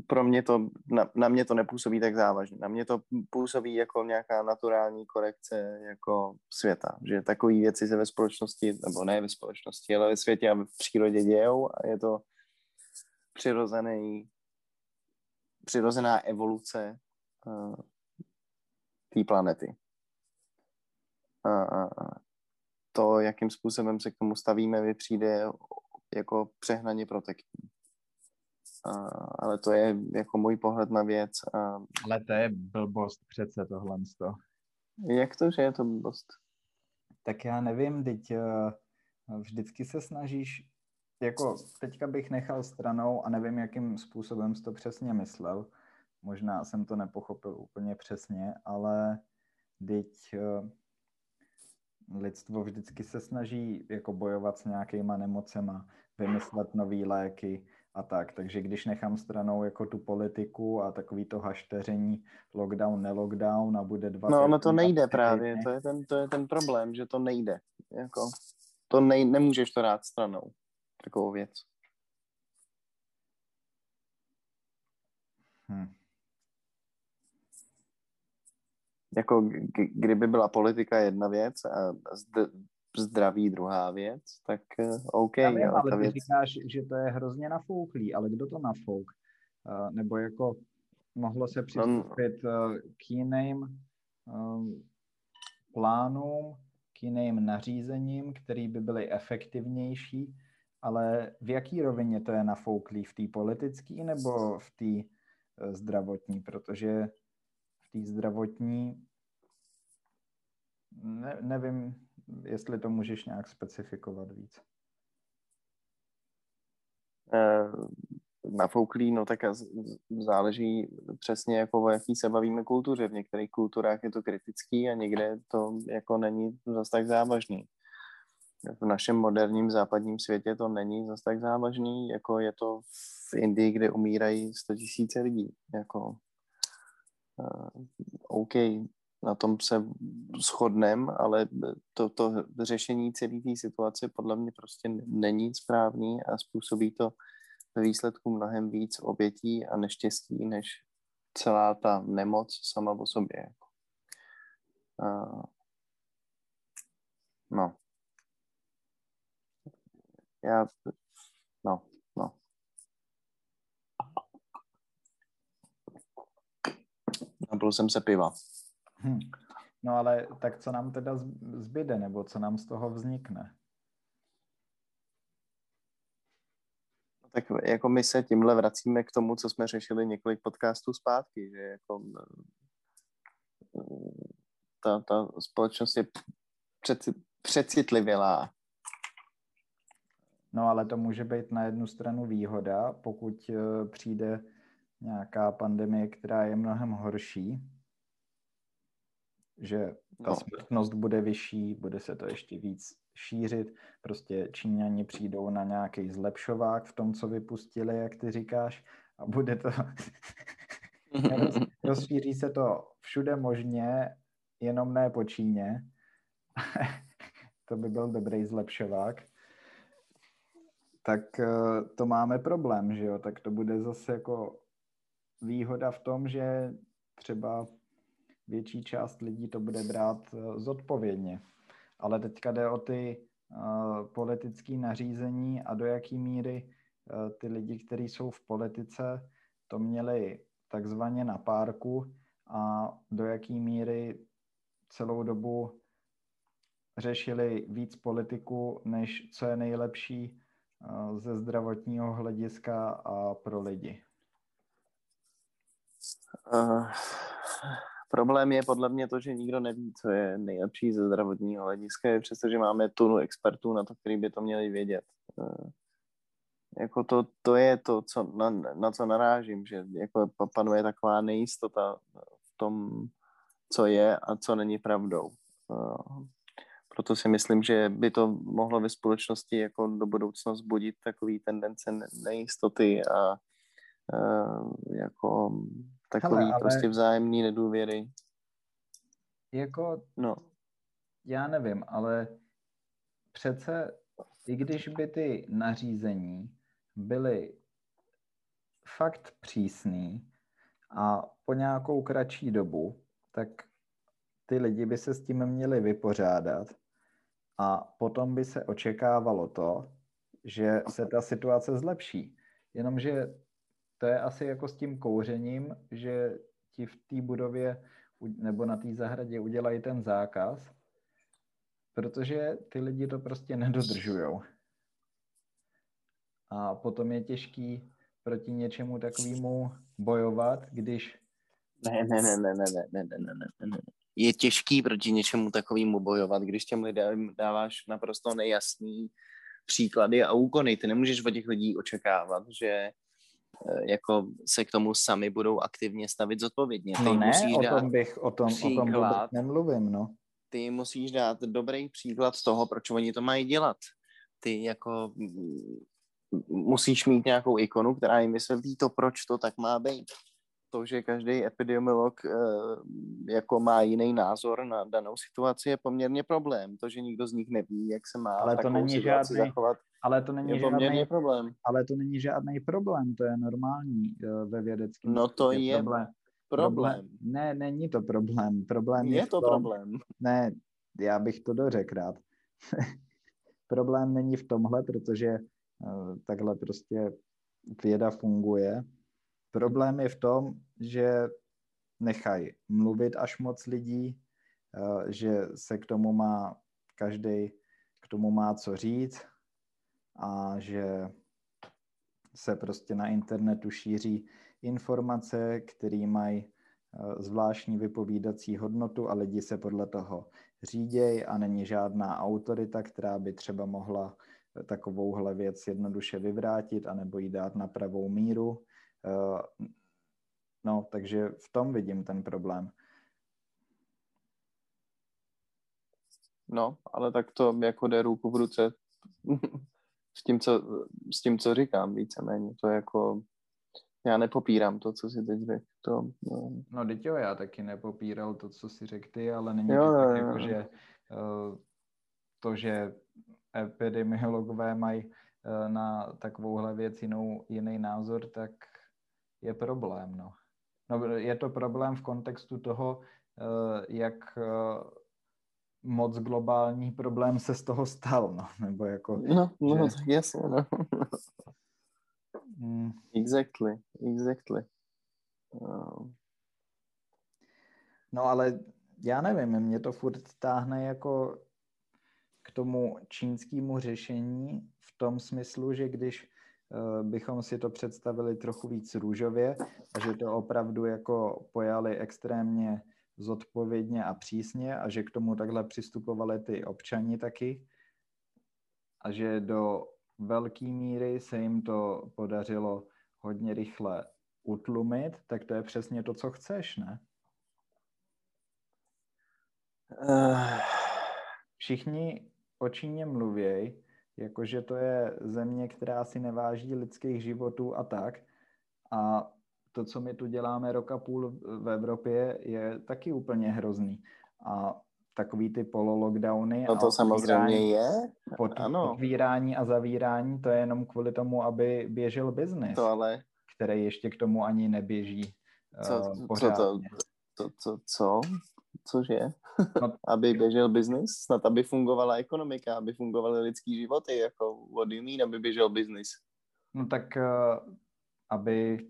pro mě to, na, na mě to nepůsobí tak závažně. Na mě to působí jako nějaká naturální korekce jako světa, že takové věci se ve společnosti, nebo ne ve společnosti, ale ve světě a v přírodě dějou a je to přirozený přirozená evoluce uh, té planety. A to, jakým způsobem se k tomu stavíme, mi přijde jako přehnaně protektní. Ale to je jako můj pohled na věc. A... Ale to je blbost přece tohle. Jak to, že je to blbost? Tak já nevím, teď uh, vždycky se snažíš, jako teďka bych nechal stranou a nevím, jakým způsobem jsi to přesně myslel. Možná jsem to nepochopil úplně přesně, ale teď uh, lidstvo vždycky se snaží jako bojovat s nějakýma nemocema, vymyslet nový léky a tak. Takže když nechám stranou jako tu politiku a takový to hašteření lockdown, nelockdown a bude dva... No, no to nejde právě, to je, ten, to je ten problém, že to nejde. Jako, to nej, nemůžeš to dát stranou, takovou věc. Hmm. Jako kdyby byla politika jedna věc a zdraví druhá věc, tak uh, OK. Já vím, ale ty věc... říkáš, že to je hrozně nafouklý, ale kdo to nafouk? Uh, nebo jako mohlo se přistoupit uh, k jiným uh, plánům, k jiným nařízením, které by byly efektivnější, ale v jaký rovině to je nafouklý? V té politické nebo v té zdravotní? Protože v té zdravotní ne, nevím, jestli to můžeš nějak specifikovat víc. Eh, nafouklý, no tak záleží přesně jako o jaký se bavíme kultuře. V některých kulturách je to kritický a někde to jako není zase tak závažný. V našem moderním západním světě to není zase tak závažný, jako je to v Indii, kde umírají 100 tisíce lidí. Jako, uh, OK, na tom se shodnem, ale to, to řešení celé té situace podle mě prostě není správný a způsobí to ve výsledku mnohem víc obětí a neštěstí, než celá ta nemoc sama o sobě. No. Já, no, no. Nabil jsem se piva. Hmm. No ale tak co nám teda zbyde, nebo co nám z toho vznikne? No tak jako my se tímhle vracíme k tomu, co jsme řešili několik podcastů zpátky, že jako ta, ta společnost je přeci, přecitlivělá. No ale to může být na jednu stranu výhoda, pokud eh, přijde nějaká pandemie, která je mnohem horší, že ta no. smrtnost bude vyšší, bude se to ještě víc šířit. Prostě Číňani přijdou na nějaký zlepšovák v tom, co vypustili, jak ty říkáš, a bude to... rozšíří se to všude možně, jenom ne po Číně. to by byl dobrý zlepšovák. Tak eh, to máme problém, že jo? Tak to bude zase jako výhoda v tom, že třeba větší část lidí to bude brát eh, zodpovědně. Ale teďka jde o ty uh, politické nařízení a do jaký míry uh, ty lidi, kteří jsou v politice, to měli takzvaně na párku a do jaký míry celou dobu řešili víc politiku, než co je nejlepší ze zdravotního hlediska a pro lidi. Uh Problém je podle mě to, že nikdo neví, co je nejlepší ze zdravotního hlediska, přestože máme tunu expertů na to, který by to měli vědět. Eh, jako to, to je to, co, na, na co narážím, že jako panuje taková nejistota v tom, co je a co není pravdou. Eh, proto si myslím, že by to mohlo ve společnosti jako do budoucna zbudit takový tendence nejistoty a jako Takový Hele, ale... prostě vzájemný nedůvěry. Jako, no. já nevím, ale přece, i když by ty nařízení byly fakt přísný a po nějakou kratší dobu, tak ty lidi by se s tím měli vypořádat a potom by se očekávalo to, že se ta situace zlepší. Jenomže to je asi jako s tím kouřením, že ti v té budově nebo na té zahradě udělají ten zákaz, protože ty lidi to prostě nedodržují. A potom je těžký proti něčemu takovému bojovat, když... Ne, ne, ne, ne, ne, ne, ne, ne, ne, ne. Je těžký proti něčemu takovému bojovat, když těm lidem dáváš naprosto nejasný příklady a úkony. Ty nemůžeš od těch lidí očekávat, že eh, jako se k tomu sami budou aktivně stavit zodpovědně. Ty no ne, musíš o tom bych, o tom, příklad, o tom vůbec nemluvím, no. Ty musíš dát dobrý příklad z toho, proč oni to mají dělat. Ty jako musíš mít nějakou ikonu, která jim vysvětlí to, proč to tak má být. To, že každý epidemiolog eh, jako má jiný názor na danou situaci, je poměrně problém. To, že nikdo z nich neví, jak se má ale to není žádný, zachovat, ale to není je žádný, problém. Ale to není žádný problém, to je normální eh, ve vědeckém. No to je problém. problém. problém. Ne, není to problém. Problém je, je to tom, problém. Ne, já bych to dořekl rád. problém není v tomhle, protože Eh, takhle prostě věda funguje. Problém je v tom, že nechají mluvit až moc lidí, eh, že se k tomu má každý k tomu má co říct a že se prostě na internetu šíří informace, které mají eh, zvláštní vypovídací hodnotu a lidi se podle toho řídějí a není žádná autorita, která by třeba mohla takovouhle věc jednoduše vyvrátit anebo ji dát na pravou míru. Eh, no, takže v tom vidím ten problém. No, ale tak to jako jde ruku v ruce s tím, co, s tím, co říkám víceméně. To je jako, já nepopírám to, co si teď řekl. To, no. no, teď jo, já taky nepopíral to, co si řekl ty, ale není jo, to tak, jo, jako, jo. že uh, to, že epidemiologové mají eh, na takovouhle věc jinou, jiný názor, tak je problém. No. No, je to problém v kontextu toho, eh, jak eh, moc globální problém se z toho stal, no, nebo jako... No, no že... tak jasně, no. hmm. Exactly, exactly. Uh. No ale já nevím, mě to furt táhne jako k tomu čínskému řešení v tom smyslu, že když eh, bychom si to představili trochu víc růžově a že to opravdu jako pojali extrémně zodpovědně a přísně a že k tomu takhle přistupovali ty občani taky a že do velké míry se jim to podařilo hodně rychle utlumit, tak to je přesně to, co chceš, ne? Uh... Všichni o Číně mluvěj, jakože to je země, která si neváží lidských životů a tak. A to, co my tu děláme roka půl v Evropě, je taky úplně hrozný. A takový ty polo-lockdowny. No to samozřejmě je. Pod, ano. Otvírání a zavírání, to je jenom kvůli tomu, aby běžel biznis. To ale... Který ještě k tomu ani neběží co, uh, co, to, co, co, co? Cože? No. aby běžel biznis? Snad aby fungovala ekonomika, aby fungovaly lidský životy, jako what do you mean, aby běžel biznis? No tak uh, aby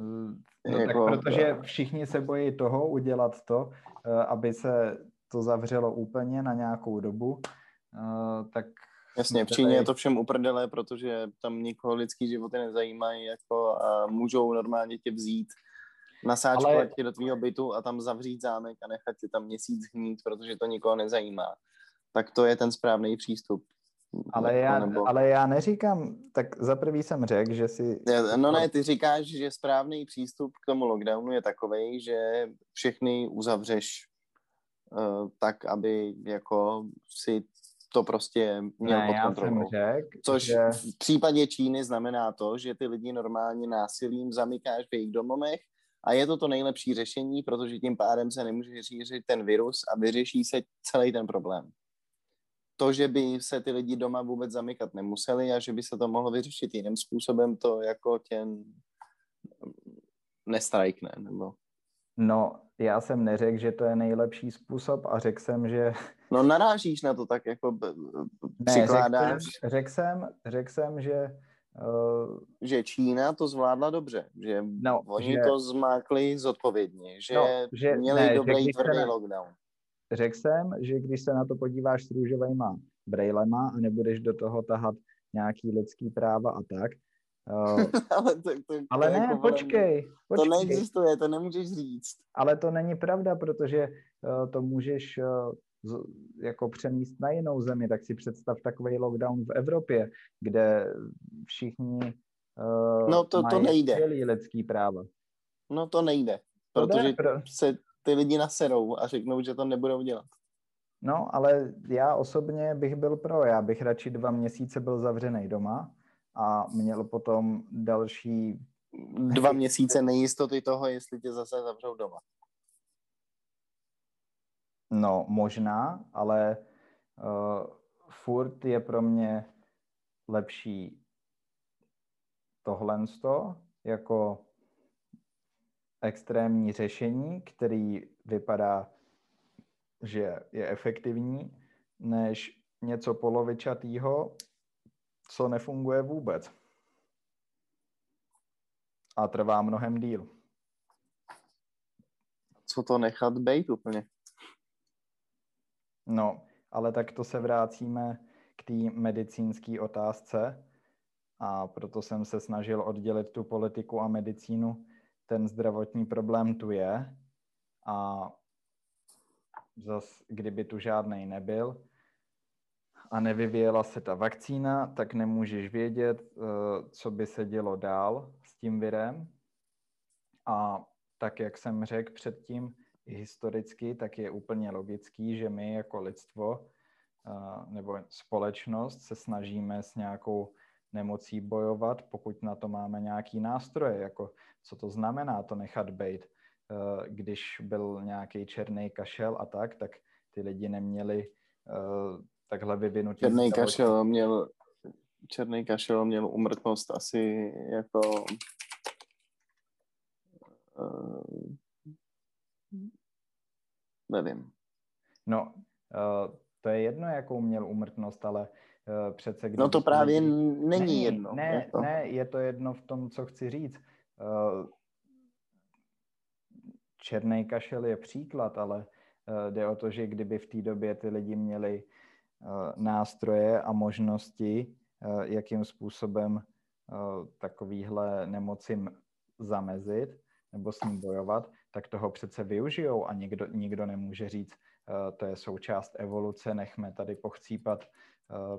no jako, tak protože všichni se bojí toho udělat to, uh, aby se to zavřelo úplně na nějakou dobu, uh, tak Jasně, v Číně je to všem uprdelé, protože tam nikoho lidský životy nezajímají jako a můžou normálně tě vzít nasáčkovat Ale... tě do tvýho bytu a tam zavřít zámek a nechat tě tam měsíc hnít, protože to nikoho nezajímá. Tak to je ten správný přístup. Ale já, nebo... ale já neříkám, tak za prvý jsem řekl, že si... No ne, ty říkáš, že správný přístup k tomu lockdownu je takový, že všechny uzavřeš uh, tak, aby jako si to prostě měl ne, pod kontrolou. Řek, Což že... v případě Číny znamená to, že ty lidi normálně násilím zamykáš v jejich domovech a je to to nejlepší řešení, protože tím pádem se nemůže šířit ten virus a vyřeší se celý ten problém. To, že by se ty lidi doma vůbec zamykat nemuseli a že by se to mohlo vyřešit jiným způsobem, to jako tě nestrajkne, nebo... No, já jsem neřekl, že to je nejlepší způsob a řekl jsem, že... No narážíš na to tak jako přikládáš. Řekl jsem, řek jsem, řek jsem, že uh, že Čína to zvládla dobře, že No, oni že- to zmákli zodpovědně, že, No, že- měli ne, dobrý tvrdý na- lockdown. Řekl jsem, že když se na to podíváš s růžovejma brejlema a nebudeš do toho tahat nějaký lidský práva a tak, uh, ale to, to, ale to ne, jako, vole, počkej, To počkej. neexistuje, to nemůžeš říct. Ale to není pravda, protože uh, to můžeš uh, z, jako přenést na jinou zemi, tak si představ takový lockdown v Evropě, kde všichni uh, No, to- to mají nejde. skvělý lidský práva. No to nejde, To jde, protože pro- se ty lidi naserou a řeknou, že to nebudou dělat. No, ale já osobně bych byl pro, já bych radši dva měsíce byl zavřený doma a měl potom další, Dva měsíce nejistoty toho, jestli tě zase zavřou doma. no možná, ale uh, furt je pro mě lepší tohle jako extrémní řešení, který vypadá, že je efektivní, než něco polovičatýho, co nefunguje vůbec. A trvá mnohem díl. Co to nechat být úplně? No, ale tak to se vracíme k té medicínské otázce a proto jsem se snažil oddělit tu politiku a medicínu. Ten zdravotní problém tu je a zas, kdyby tu žádnej nebyl a nevyvíjela se ta vakcína, tak nemůžeš vědět, eh, co by se dělo dál s tím virem. A tak, jak jsem řekl předtím, i historicky, tak je úplně logický, že my jako lidstvo eh, nebo společnost se snažíme s nějakou nemocí bojovat, pokud na to máme nějaký nástroje, jako co to znamená to nechat být. Eh, Když byl nějaký černý kašel a tak, tak ty lidi neměli eh, takhle vyvinutý Černý kašel měl Černý kašel měl umrtnost asi jako uh, nevím. No, uh, to je jedno, jakou měl umrtnost, ale uh, přece... No to když právě lidi- není, není jedno. Ne, jako. ne, je to jedno v tom, co chci říct. Uh, černý kašel je příklad, ale uh, jde o to, že kdyby v té době ty lidi měli nástroje a možnosti, jakým způsobem takovýhle nemocím zamezit nebo s ním bojovat, tak toho přece využijou a nikdo, nikdo nemůže říct, to je součást evoluce, nechme tady pochcípat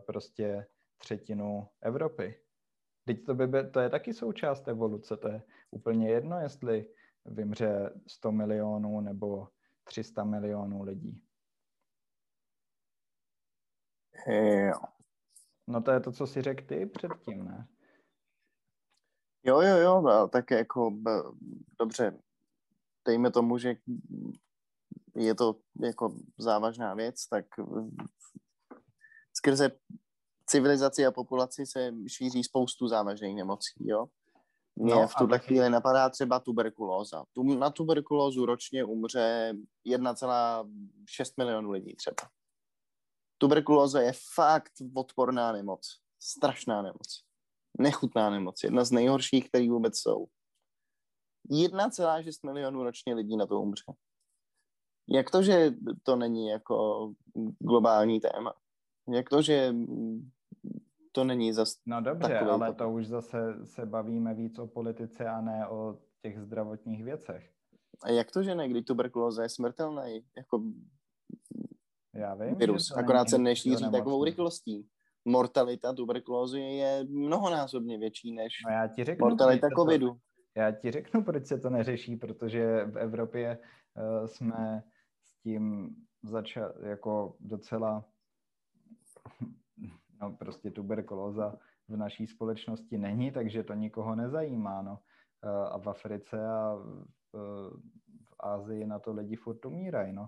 prostě třetinu Evropy. Teď to, by, by, to je taky součást evoluce, to je úplně jedno, jestli vymře 100 milionů nebo 300 milionů lidí. Jo. No to je to, co si řekl ty předtím, ne? Jo, jo, jo, tak jako dobře, dejme tomu, že je to jako závažná věc, tak skrze civilizaci a populaci se šíří spoustu závažných nemocí, jo. Mně No v tuhle a- chvíli napadá třeba tuberkulóza. Tu, na tuberkulózu ročně umře 1,6 milionů lidí třeba. Tuberkulóza je fakt odporná nemoc. Strašná nemoc. Nechutná nemoc. Jedna z nejhorších, které vůbec jsou. 1,6 milionů ročně lidí na to umře. Jak to, že to není jako globální téma? Jak to, že to není zas... No dobře, ale to- to už zase se bavíme víc o politice a ne o těch zdravotních věcech. A jak to, že ne, když tuberkulóza je smrtelný jako Já vím, virus, že akorát se nešíří takovou rychlostí. Mortalita tuberkulózy je mnohonásobně větší než No já ti řeknu, mortalita se to- covidu. Já ti řeknu, proč se to neřeší, protože v Evropě uh, jsme s tím začali jako docela, no prostě tuberkulóza v naší společnosti není, takže to nikoho nezajímá, no. Uh, a v Africe a v, v Ázii na to lidi furt umírají, no.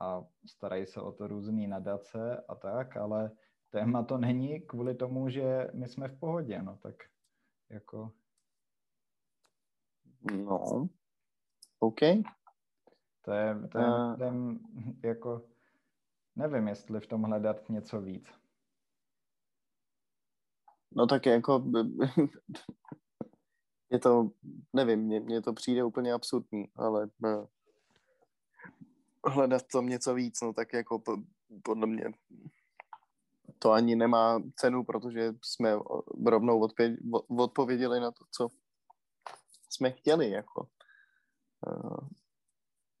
A starají se o to různý nadace a tak, ale téma to není kvůli tomu, že my jsme v pohodě, no tak jako No, OK. To je, to je A- myslím, jako, nevím, jestli v tom hledat něco víc. No tak jako je to, nevím, mně, to přijde úplně absurdní, ale uh, hledat tom něco víc, no tak jako po, podle mě to ani nemá cenu, protože jsme rovnou odpověděli, odpověděli na to, co jsme chtěli, jako.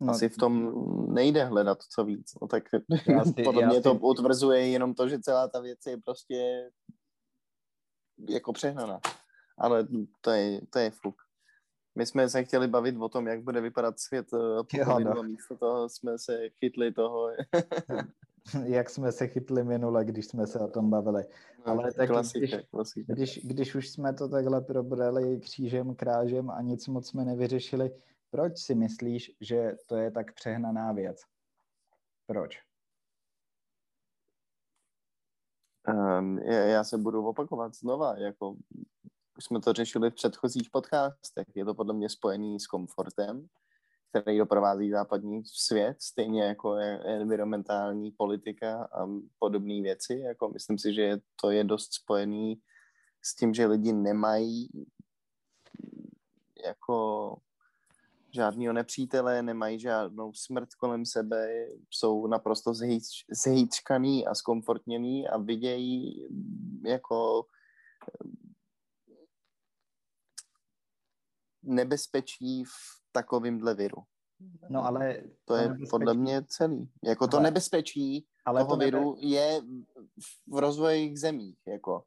No, asi v tom nejde hledat co víc, no tak si, podle mě si... to utvrzuje jenom to, že celá ta věc je prostě jako přehnaná. Ale to je, to je fuk. My jsme se chtěli bavit o tom, jak bude vypadat svět eh, po jo, no. a místo toho jsme se chytli toho. jak jsme se chytli minule, když jsme se o tom bavili. No, Ale tak klasika, když, klasika. Když, když už jsme to takhle probrali křížem, krážem a nic moc jsme nevyřešili, proč si myslíš, že to je tak přehnaná věc? Proč? Um, já se budu opakovat znova, jako už jsme to řešili v předchozích podcastech, je to podle mě spojený s komfortem, který doprovází západní svět, stejně jako environmentální politika a podobné věci. Jako myslím si, že to je dost spojený s tím, že lidi nemají jako žádného nepřítele, nemají žádnou smrt kolem sebe, jsou naprosto zhýčkaný a skomfortněný a vidějí jako nebezpečí v takovýmhle viru. No ale... To, to je nebezpečí... podle mě celý. Jako to ale, nebezpečí ale toho to nebe... viru je v rozvojových zemích. Jako.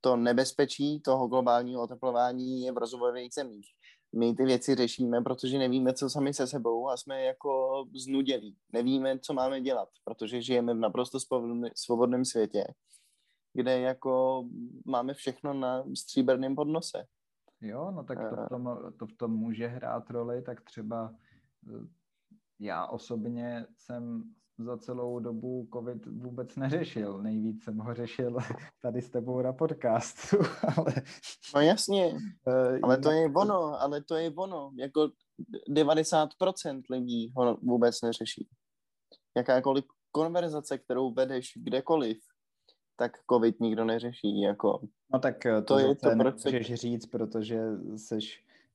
To nebezpečí toho globálního oteplování je v rozvojových zemích. My ty věci řešíme, protože nevíme, co sami se sebou a jsme jako znudělí. Nevíme, co máme dělat, protože žijeme v naprosto svobodném světě, kde jako máme všechno na stříbrném podnose. Jo, no tak to v, tom, to v tom může hrát roli, tak třeba eh, já osobně jsem za celou dobu covid vůbec neřešil. Nejvíc jsem ho řešil tady s tebou na podcastu, ale... No jasně, uh, ale to je ono, ale to je ono. Jako 90% lidí ho vůbec neřeší. Jakákoliv konverzace, kterou vedeš kdekoliv, tak covid nikdo neřeší. Jako. No tak eh, to, to je to, proč můžeš říct, protože jsi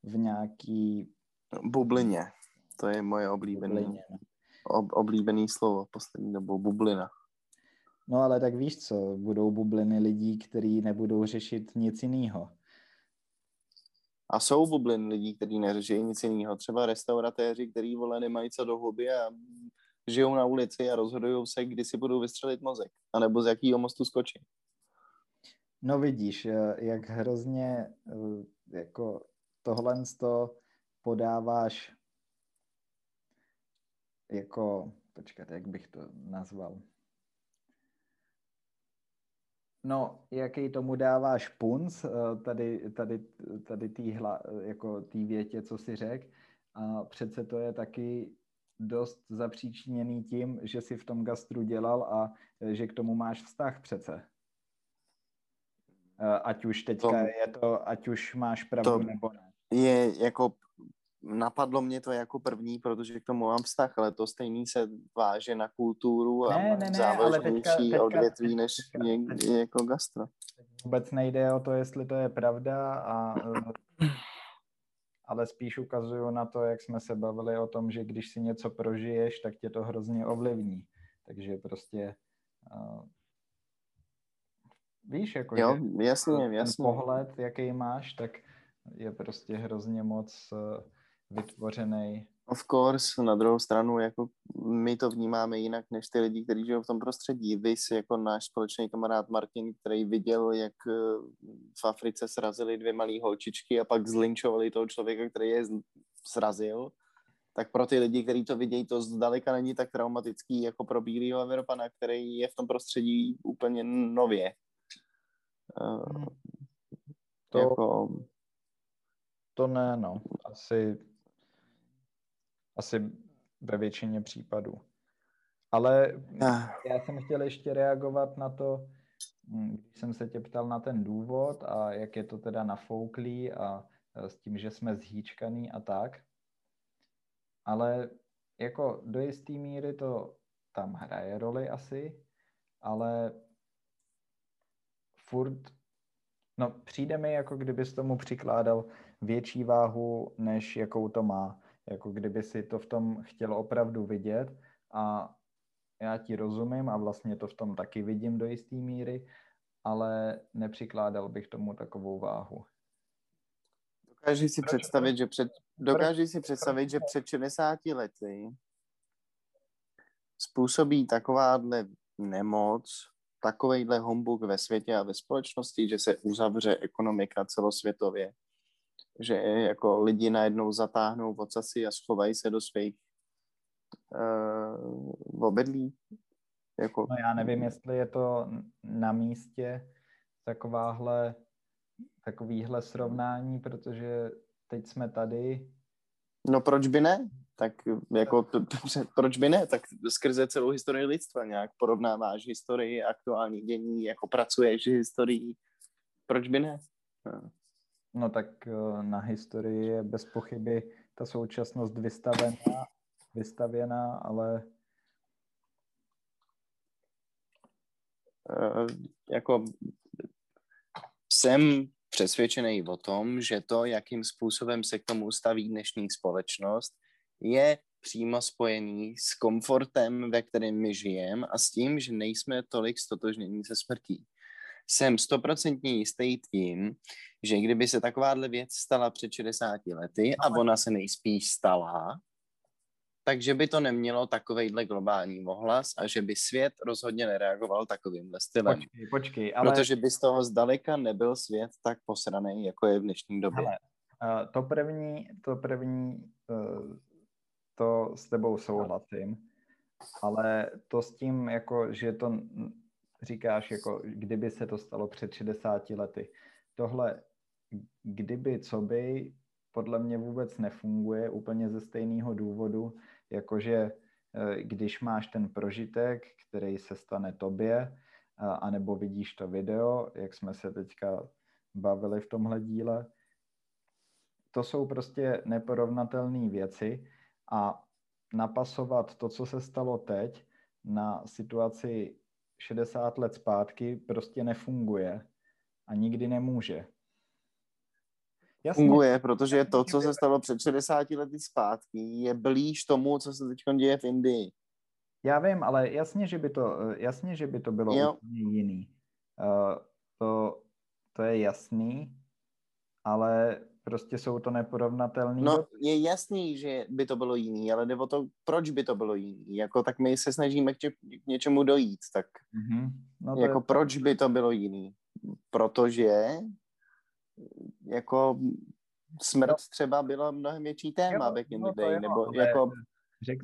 v nějaký... Bublině. To je moje oblíbené, Bublině. Ob, oblíbený slovo poslední dobou, bublina. No ale tak víš co, budou bubliny lidí, kteří nebudou řešit nic jiného. A jsou bubliny lidí, kteří neřeší nic jiného. Třeba restauratéři, kteří vole nemají co do huby a žijou na ulici a rozhodují se, kdy si budou vystřelit mozek, anebo z jakého mostu skočí. No vidíš, eh, jak hrozně eh, jako tohle to podáváš jako, počkat, jak bych to nazval? No, jaký tomu dáváš punc, eh, tady, tady, tady tý, hla, jako tý větě, co si řek, a přece to je taky dost zapříčiněný tím, že si v tom gastru dělal a e, že k tomu máš vztah přece. Ať už teďka to, je to, ať už máš pravdu to nebo ne. Je jako, napadlo mě to jako první, protože k tomu mám vztah, ale to stejný se váže na kulturu a ne, ne, ne, ale teďka, teďka, odvětví než teďka, teďka, jako gastro. Vůbec nejde o to, jestli to je pravda a e, ale spíš ukazuju na to, jak jsme se bavili o tom, že když si něco prožiješ, tak tě to hrozně ovlivní. Takže prostě uh, víš, jako jo, jasně, jasně. pohled, jaký máš, tak je prostě hrozně moc uh, vytvořený Of course, na druhou stranu, jako my to vnímáme jinak než ty lidi, kteří žijou v tom prostředí. Vy jsi jako náš společný kamarád Martin, který viděl, jak eh, v Africe srazili dvě malé holčičky a pak zlinčovali toho člověka, který je srazil, tak pro ty lidi, kteří to vidějí, to zdaleka není tak traumatický jako pro bílého Evropana, který je v tom prostředí úplně nově. Uh, to, jako... to ne, no. Asi asi ve většině případů. Ale ah. já jsem chtěl ještě reagovat na to, hm, když jsem se tě ptal na ten důvod a jak je to teda nafouklý a s tím, že jsme zhýčkaný a tak. Ale jako do jisté míry to tam hraje roli asi, ale furt No, přijde mi, jako kdybys tomu přikládal větší váhu, než jakou to má. Jako kdyby si to v tom chtěl opravdu vidět a já ti rozumím a vlastně to v tom taky vidím do jisté míry, ale nepřikládal bych tomu takovou váhu. Dokáží si představit, že před, dokáží si představit, že před 60 lety způsobí takováhle nemoc, takovejhle humbuk ve světě a ve společnosti, že se uzavře ekonomika celosvětově, že jako lidi najednou zatáhnou ocasy a schovají se do svých uh, obydlí. Jako... No já nevím, jestli je to na místě takováhle, takovýhle srovnání, protože teď jsme tady. No proč by ne? Tak jako, proč by ne? Tak skrze celou historii lidstva nějak porovnáváš historii, aktuální dění, jako pracuješ historií. Proč by ne? No. No tak eh, na historii je bez pochyby ta současnost vystavená, vystavěná, ale uh, jako jsem přesvědčený o tom, že to, jakým způsobem se k tomu staví dnešní společnost, je přímo spojený s komfortem, ve kterém my žijeme a s tím, že nejsme tolik stotožnění se smrtí. Jsem stoprocentně jistý tím, že kdyby se takováhle věc stala před 60 lety a ona se nejspíš stala, takže by to nemělo takovejhle globální ohlas a že by svět rozhodně nereagoval takovýmhle stylem. Počkej, počkej, ale... Protože by z toho zdaleka nebyl svět tak posraný, jako je v dnešní době. Ale, uh, to první, to první, uh, to s tebou souhlasím, ale to s tím, jako, že to říkáš, jako kdyby se to stalo před 60 lety. Tohle, kdyby, co by, podle mě vůbec nefunguje úplně ze stejného důvodu, jakože eh, když máš ten prožitek, který se stane tobě, anebo vidíš to video, jak jsme se teďka bavili v tomhle díle, to jsou prostě neporovnatelné věci a napasovat to, co se stalo teď, na situaci 60 let zpátky prostě nefunguje a nikdy nemůže. Jasně. funguje, protože to, co se stalo před 60 lety zpátky, je blíž tomu, co se teď děje v Indii. Já vím, ale jasně, že by to, jasně, že by to bylo jo. úplně jiný. Uh, to, to je jasný, ale prostě jsou to neporovnatelné. No, je jasný, že by to bylo jiný, ale nebo to, proč by to bylo jiný. Jako, tak my se snažíme k, tě, k něčemu dojít, tak mm-hmm. no to jako je... proč by to bylo jiný? Protože jako smrt no. třeba byla mnohem větší téma jo, back in no the day, nebo ale jako... Řek,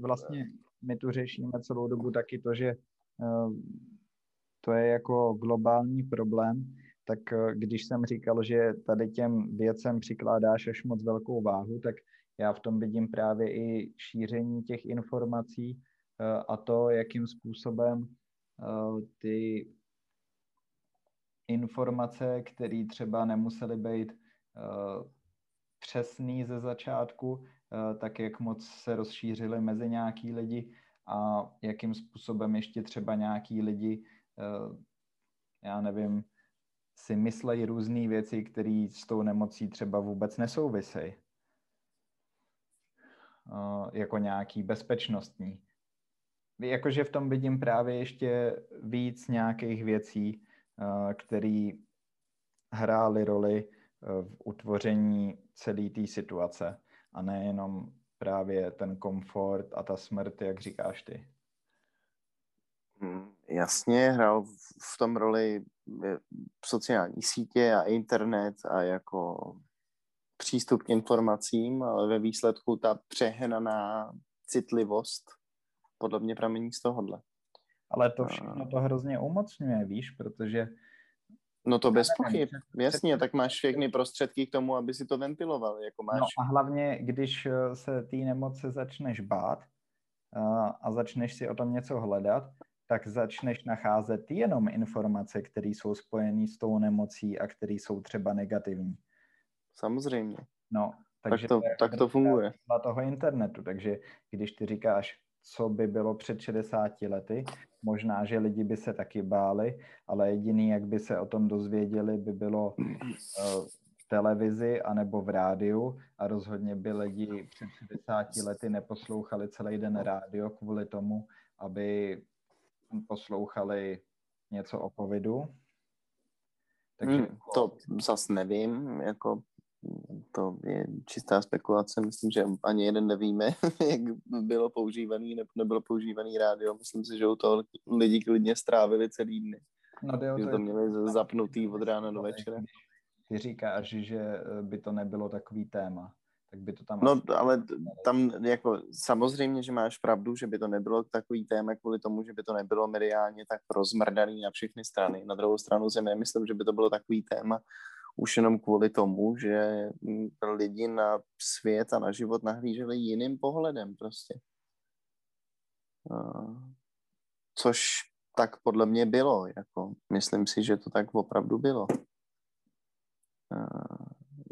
vlastně my tu řešíme celou dobu taky to, že uh, to je jako globální problém, tak uh, když jsem říkal, že tady těm věcem přikládáš až moc velkou váhu, tak já v tom vidím právě i šíření těch informací uh, a to, jakým způsobem ty informace, které třeba nemusely být přesný ze začátku, tak jak moc se rozšířily mezi nějaký lidi a jakým způsobem ještě třeba nějaký lidi, já nevím, si myslejí různé věci, které s tou nemocí třeba vůbec nesouvisejí. Uh, jako nějaký bezpečnostní. Jakože v tom vidím právě ještě víc nějakých věcí, Eh, který hráli roli eh, v utvoření celé té situace a nejenom právě ten komfort a ta smrt, jak říkáš ty. Hmm, jasně, hrál v tom roli eh, sociální sítě a internet a jako přístup k informacím, ale ve výsledku ta přehnaná citlivost podle mě pramení z tohohle. Ale to všechno to hrozně umocňuje, víš, protože... No to bez pochyb, jasně, tak máš všechny prostředky k tomu, aby si to ventiloval, jako máš. No a hlavně, když eh, se té nemoci začneš bát uh, a začneš si o tom něco hledat, tak začneš nacházet jenom informace, které jsou spojené s tou nemocí a které jsou třeba negativní. Samozřejmě. No, takže tak to, tak to funguje. toho internetu, takže když ty říkáš, co by bylo před 60 lety. Možná, že lidi by se taky báli, ale jediný, jak by se o tom dozvěděli, by bylo uh, v televizi anebo v rádiu a rozhodně by lidi před 60 lety neposlouchali celý den rádio kvůli tomu, aby poslouchali něco o covidu. Takže hmm, to zas nevím, jako to je čistá spekulace, myslím, že ani jeden nevíme, jak bylo používaný nebo nebylo používaný rádio. Myslím si, že u toho lidi klidně strávili celý dny. No, že to měli zapnutý od rána do večera. Ty říkáš, že by to nebylo takový téma tak by to tam... No, asi... ale tam jako samozřejmě, že máš pravdu, že by to nebylo takový téma kvůli tomu, že by to nebylo mediálně tak rozmrdaný na všechny strany. Na druhou stranu si nemyslím, že by to bylo takový téma už jenom kvůli tomu, že lidi na svět a na život nahlíželi jiným pohledem prostě. Což tak podle mě bylo. Jako, myslím si, že to tak opravdu bylo.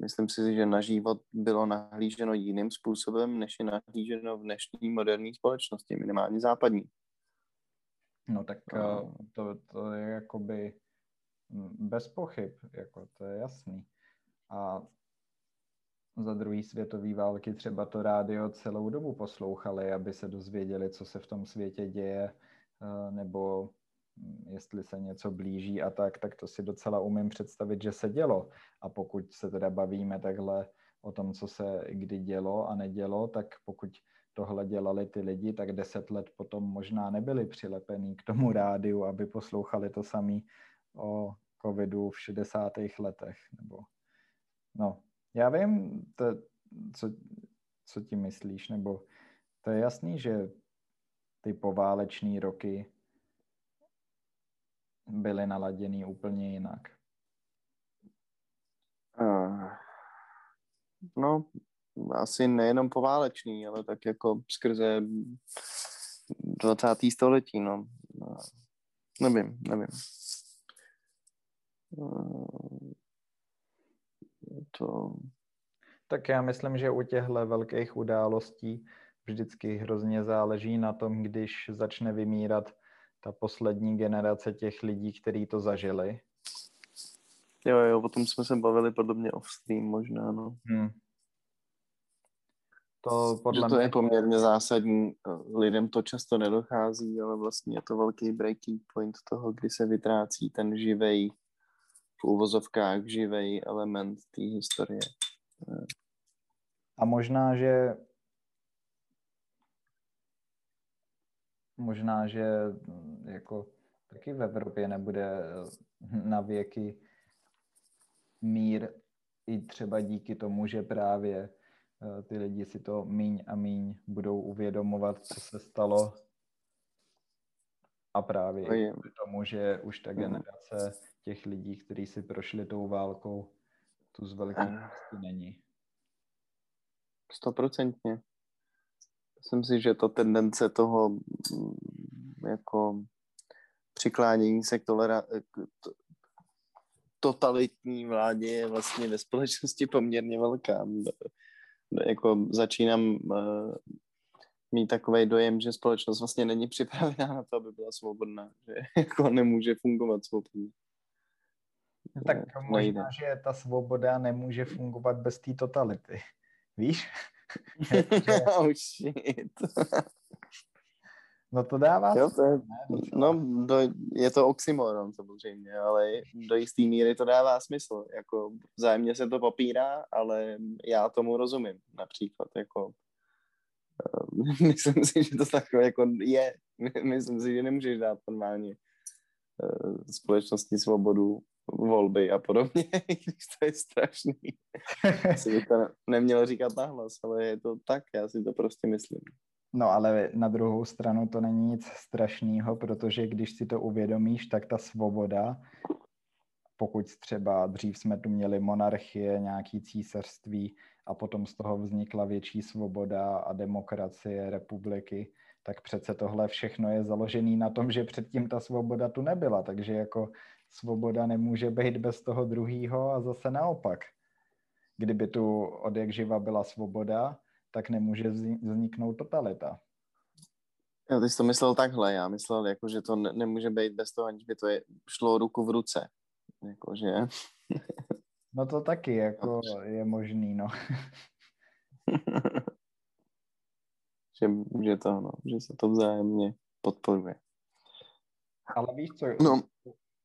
Myslím si, že na život bylo nahlíženo jiným způsobem, než je nahlíženo v dnešní moderní společnosti, minimálně západní. No tak uh, to, to je jakoby bez pochyb, jako to je jasný. A za druhý světový války třeba to rádio celou dobu poslouchali, aby se dozvěděli, co se v tom světě děje, eh, nebo jestli se něco blíží a tak, tak to si docela umím představit, že se dělo. A pokud se teda bavíme takhle o tom, co se kdy dělo a nedělo, tak pokud tohle dělali ty lidi, tak deset let potom možná nebyli přilepený k tomu rádiu, aby poslouchali to samý o covidu v 60. letech. Nebo... No, já vím, to, co, co ti myslíš, nebo to je jasný, že ty pováleční roky byly naladěný úplně jinak? Uh, no, asi nejenom poválečný, ale tak jako skrze 20. století, no. Nevím, nevím. To... Tak já myslím, že u těchto velkých událostí vždycky hrozně záleží na tom, když začne vymírat ta poslední generace těch lidí, kteří to zažili. Jo, jo, o tom jsme se bavili podobně off-stream možná, no. Hmm. To podle že to mě... je poměrně zásadní, lidem to často nedochází, ale vlastně je to velký breaking point toho, kdy se vytrácí ten živej, v úvozovkách živej element té historie. A možná, že možná, že mm, jako taky v Evropě nebude eh, na věky mír i třeba díky tomu, že právě eh, ty lidi si to míň a míň budou uvědomovat, co se stalo a právě kvůli tomu, že už ta mhm. generace těch lidí, kteří si prošli tou válkou, tu z velký není. Stoprocentně. Myslím si, že to tendence toho mm, jako přiklánění se k, tolera- k to, totalitní vládě je vlastně ve společnosti poměrně velká. Jako začínám uh, mít takový dojem, že společnost vlastně není připravená na to, aby byla svobodná, že jako nemůže fungovat svobodně. Tak možná, nejde. že ta svoboda nemůže fungovat bez té totality. Víš? oh shit. no to dává jo, to je, no, do, je to oxymoron samozřejmě, ale do jisté míry to dává smysl. Jako vzájemně se to popírá, ale já tomu rozumím například. Jako, uh, myslím si, že to takové jako je. Myslím si, že nemůžeš dát normálně uh, společnosti svobodu volby a podobně, když to je strašný. Asi bych to neměl říkat nahlas, ale je to tak, já si to prostě myslím. No ale na druhou stranu to není nic strašného, protože když si to uvědomíš, tak ta svoboda, pokud třeba dřív jsme tu měli monarchie, nějaký císařství a potom z toho vznikla větší svoboda a demokracie, republiky, tak přece tohle všechno je založené na tom, že předtím ta svoboda tu nebyla, takže jako svoboda nemůže být bez toho druhého a zase naopak. Kdyby tu od jak živa byla svoboda, tak nemůže vzniknout totalita. Jo, ty jsi to myslel takhle, já myslel, jako, že to ne- nemůže být bez toho, aniž by to je, šlo ruku v ruce. Jako, že... No to taky jako je možný, no. že, že, to, no, že se to vzájemně podporuje. Ale víš co, No,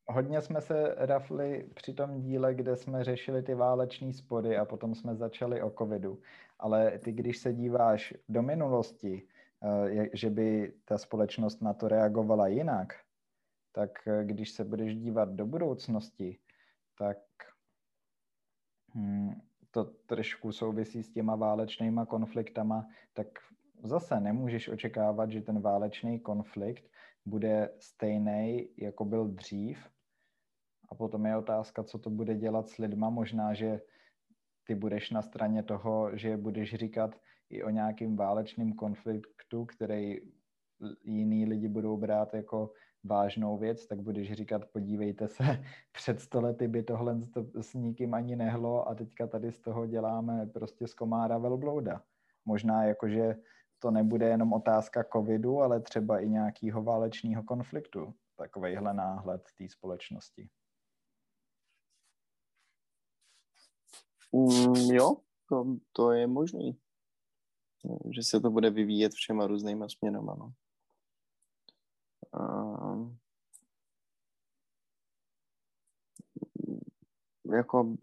hodně jsme se rafli při tom díle, kde jsme řešili ty váleční spory a potom jsme začali o covidu. Ale ty, když se díváš do minulosti, eh, že by ta společnost na to reagovala jinak, tak eh, když se budeš dívat do budoucnosti, tak hm, to trošku souvisí s těma válečnýma konfliktama, tak zase nemůžeš očekávat, že ten válečný konflikt bude stejný, jako byl dřív. A potom je otázka, co to bude dělat s lidma. Možná, že ty budeš na straně toho, že budeš říkat i o nějakým válečným konfliktu, který jiný lidi budou brát jako vážnou věc, tak budeš říkat, podívejte se, před sto lety by tohle to s nikým ani nehlo a teďka tady z toho děláme prostě z komára velblouda. Možná jakože to nebude jenom otázka covidu, ale třeba i nějakého válečného konfliktu. Takovejhle náhled té společnosti. Mm, jo, to, to je možný. Že se to bude vyvíjet všema různýma směrama. No. A, jako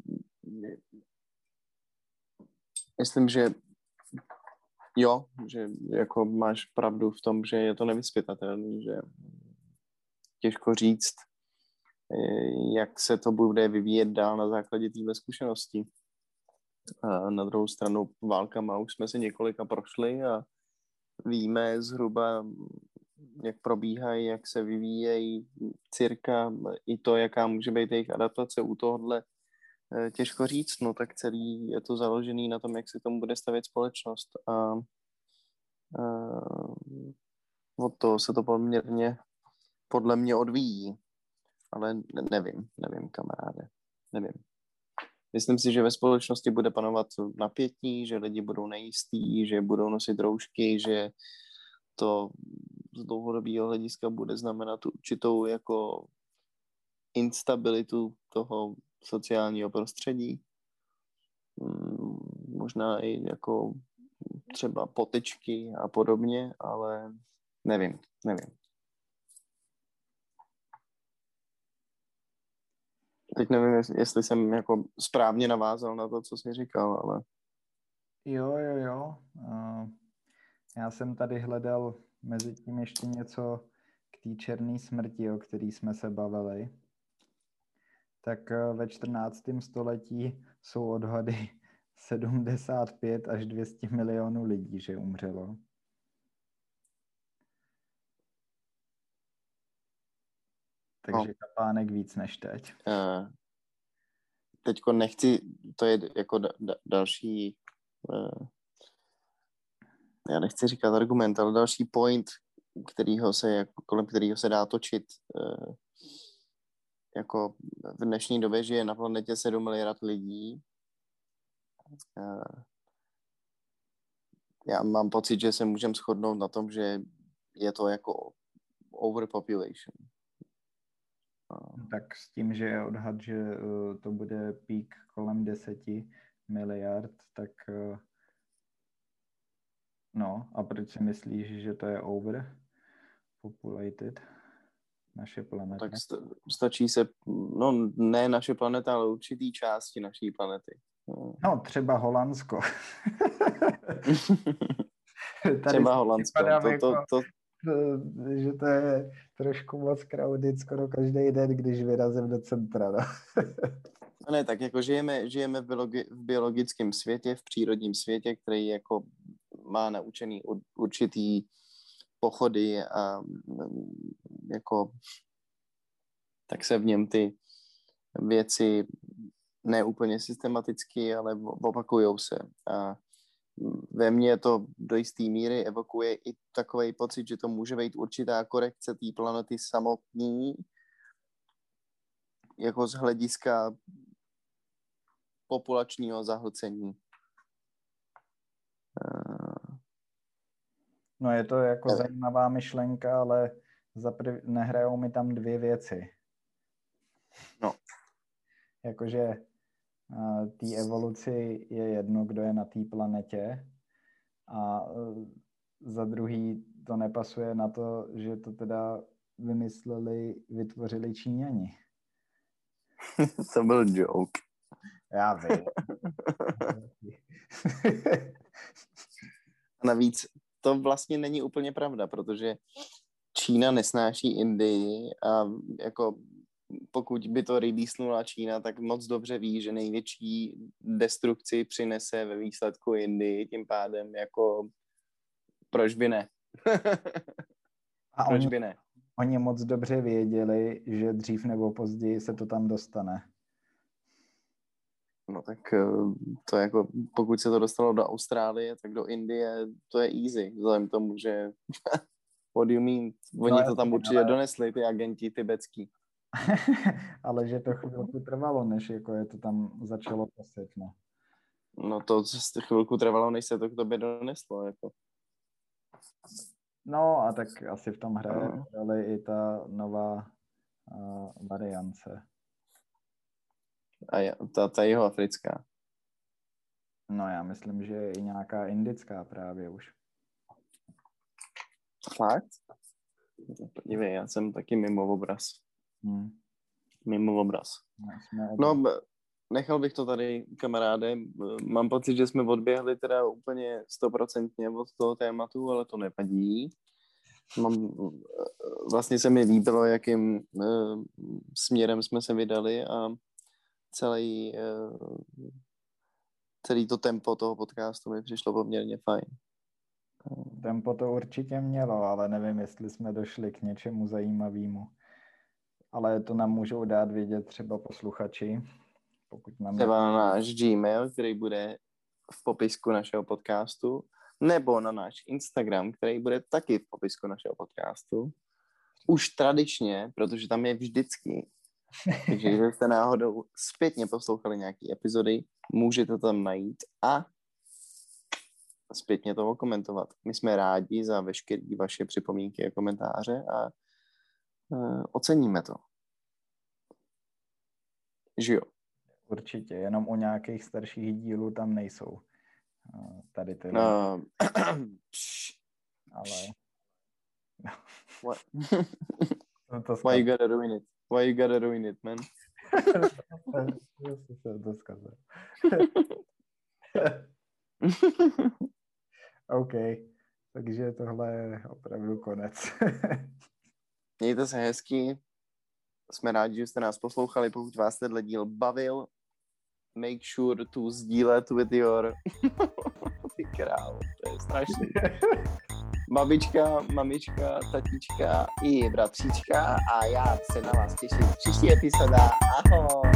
myslím, že jo, že jako máš pravdu v tom, že je to nevyspytatelný, že těžko říct, eh, jak se to bude vyvíjet dál na základě téhle zkušenosti. A na druhou stranu válkama už jsme si několika prošli a víme zhruba, jak probíhají, jak se vyvíjejí cirka, i to, jaká může být jejich adaptace u tohohle, eh, těžko říct, no tak celý je to založený na tom, jak se tomu bude stavět společnost a, a od toho se to poměrně podle mě odvíjí, ale ne- nevím, nevím, kamaráde, nevím. Myslím si, že ve společnosti bude panovat napětí, že lidi budou nejistí, že budou nosit roušky, že to z dlouhodobého hlediska bude znamenat určitou jako instabilitu toho sociálního prostředí. Mm, Možná i jako třeba potečky a podobně, ale nevím, nevím. Teď nevím, jestli- jsem jako správně navázal na to, co jsi říkal, ale Jo, jo, jo. Já jsem tady hledal mezi tím ještě něco k té černé smrti, o který jsme se bavili. Tak eh, ve 14. století jsou odhady 75 až 200 milionů lidí, že umřelo. Takže No. kapánek víc než teď. uh, teďko nechci, to je jako da, da, další, uh, já nechci říkat argument, ale další point, kterýho se, jako, kolem kterého se dá točit, uh, jako v dnešní době žije na planetě 7 miliard lidí. Uh, já mám pocit, že se můžeme shodnout na tom, že je to jako overpopulation. Uh, Tak s tím, že je odhad, že eh, to bude pík kolem 10 miliard, tak eh, no a proč si myslíš, že to je over populated naše planeta? tak sta- stačí se, no ne naše planeta, ale určitý části naší planety. No. No, třeba Holandsko. Tady Třeba Holandsko. připadám To, jako, to, to, že to je trošku moc crowded skoro každý den, když vyrazím do centra. No. ne, tak jako žijeme, žijeme v, biologi, v biologickém světě, v přírodním světě, který jako má naučený ur- určitý pochody a mm, jako tak se v něm ty věci ne úplně systematicky, ale opakujou se. A ve mně to do jisté míry evokuje i takový pocit, že to může být určitá korekce té planety samotný, jako z hlediska populačního zahlcení. Eh, No je to jako ne. zajímavá myšlenka, ale zaprv, nehrajou mi tam dvě věci. No. Jakože té evoluci je jedno, kdo je na té planetě a e, za druhý to nepasuje na to, že to teda vymysleli, vytvořili Číňani. to byl joke. Já vím. Navíc to vlastně není úplně pravda, protože Čína nesnáší Indii a jako pokud by to releasenula Čína, tak moc dobře ví, že největší destrukci přinese ve výsledku Indii, tím pádem jako proč by ne? a proč oni, by ne? Oni moc dobře věděli, že dřív nebo později se to tam dostane. No tak eh, to jako, pokud se to dostalo do Austrálie, tak do Indie to je easy, vzhledem tomu, že what do you mean? Oni no, to tam určitě ale... donesli, ty agenti tibetský. ale že to chvilku trvalo, než jako je to tam začalo pasit, no. No to chvilku trvalo, než se to k tobě doneslo, jako. No a tak asi v tom hraje no. i ta nová uh, variance. A je, ta, ta jeho africká. No já myslím, že je i nějaká indická právě už. Fakt? Podívej, já jsem taky mimo obraz. Hmm. Mimo obraz. No, nechal bych to tady, kamaráde. Mám pocit, že jsme odběhli teda úplně stoprocentně od toho tématu, ale to nepadí. Mám, vlastně se mi líbilo, jakým uh, směrem jsme se vydali a celý, uh, celý to tempo toho podcastu mi přišlo poměrně fajn. Tempo to určitě mělo, ale nevím, jestli jsme došli k něčemu zajímavému. Ale to nám můžou dát vědět třeba posluchači. Pokud nám třeba na náš Gmail, který bude v popisku našeho podcastu, nebo na náš Instagram, který bude taky v popisku našeho podcastu. Už tradičně, protože tam je vždycky. Takže když jste náhodou zpětně poslouchali nějaké epizody, můžete tam najít a zpětně to okomentovat. My jsme rádi za veškeré vaše připomínky a komentáře a oceníme to. Že jo? Určitě, jenom u nějakých starších dílů tam nejsou. Uh, tady ty. Uh, Ale... What? no to Why you gotta ruin it? Why you gotta ruin it, man? to zkazil. OK, takže tohle je opravdu konec. Mějte se hezky. Jsme rádi, že jste nás poslouchali. Pokud vás tenhle díl bavil, make sure to sdílet with your... Ty krávo, to je strašný. Babička, mamička, tatička i bratříčka a já se na vás těším příští epizoda. Ahoj.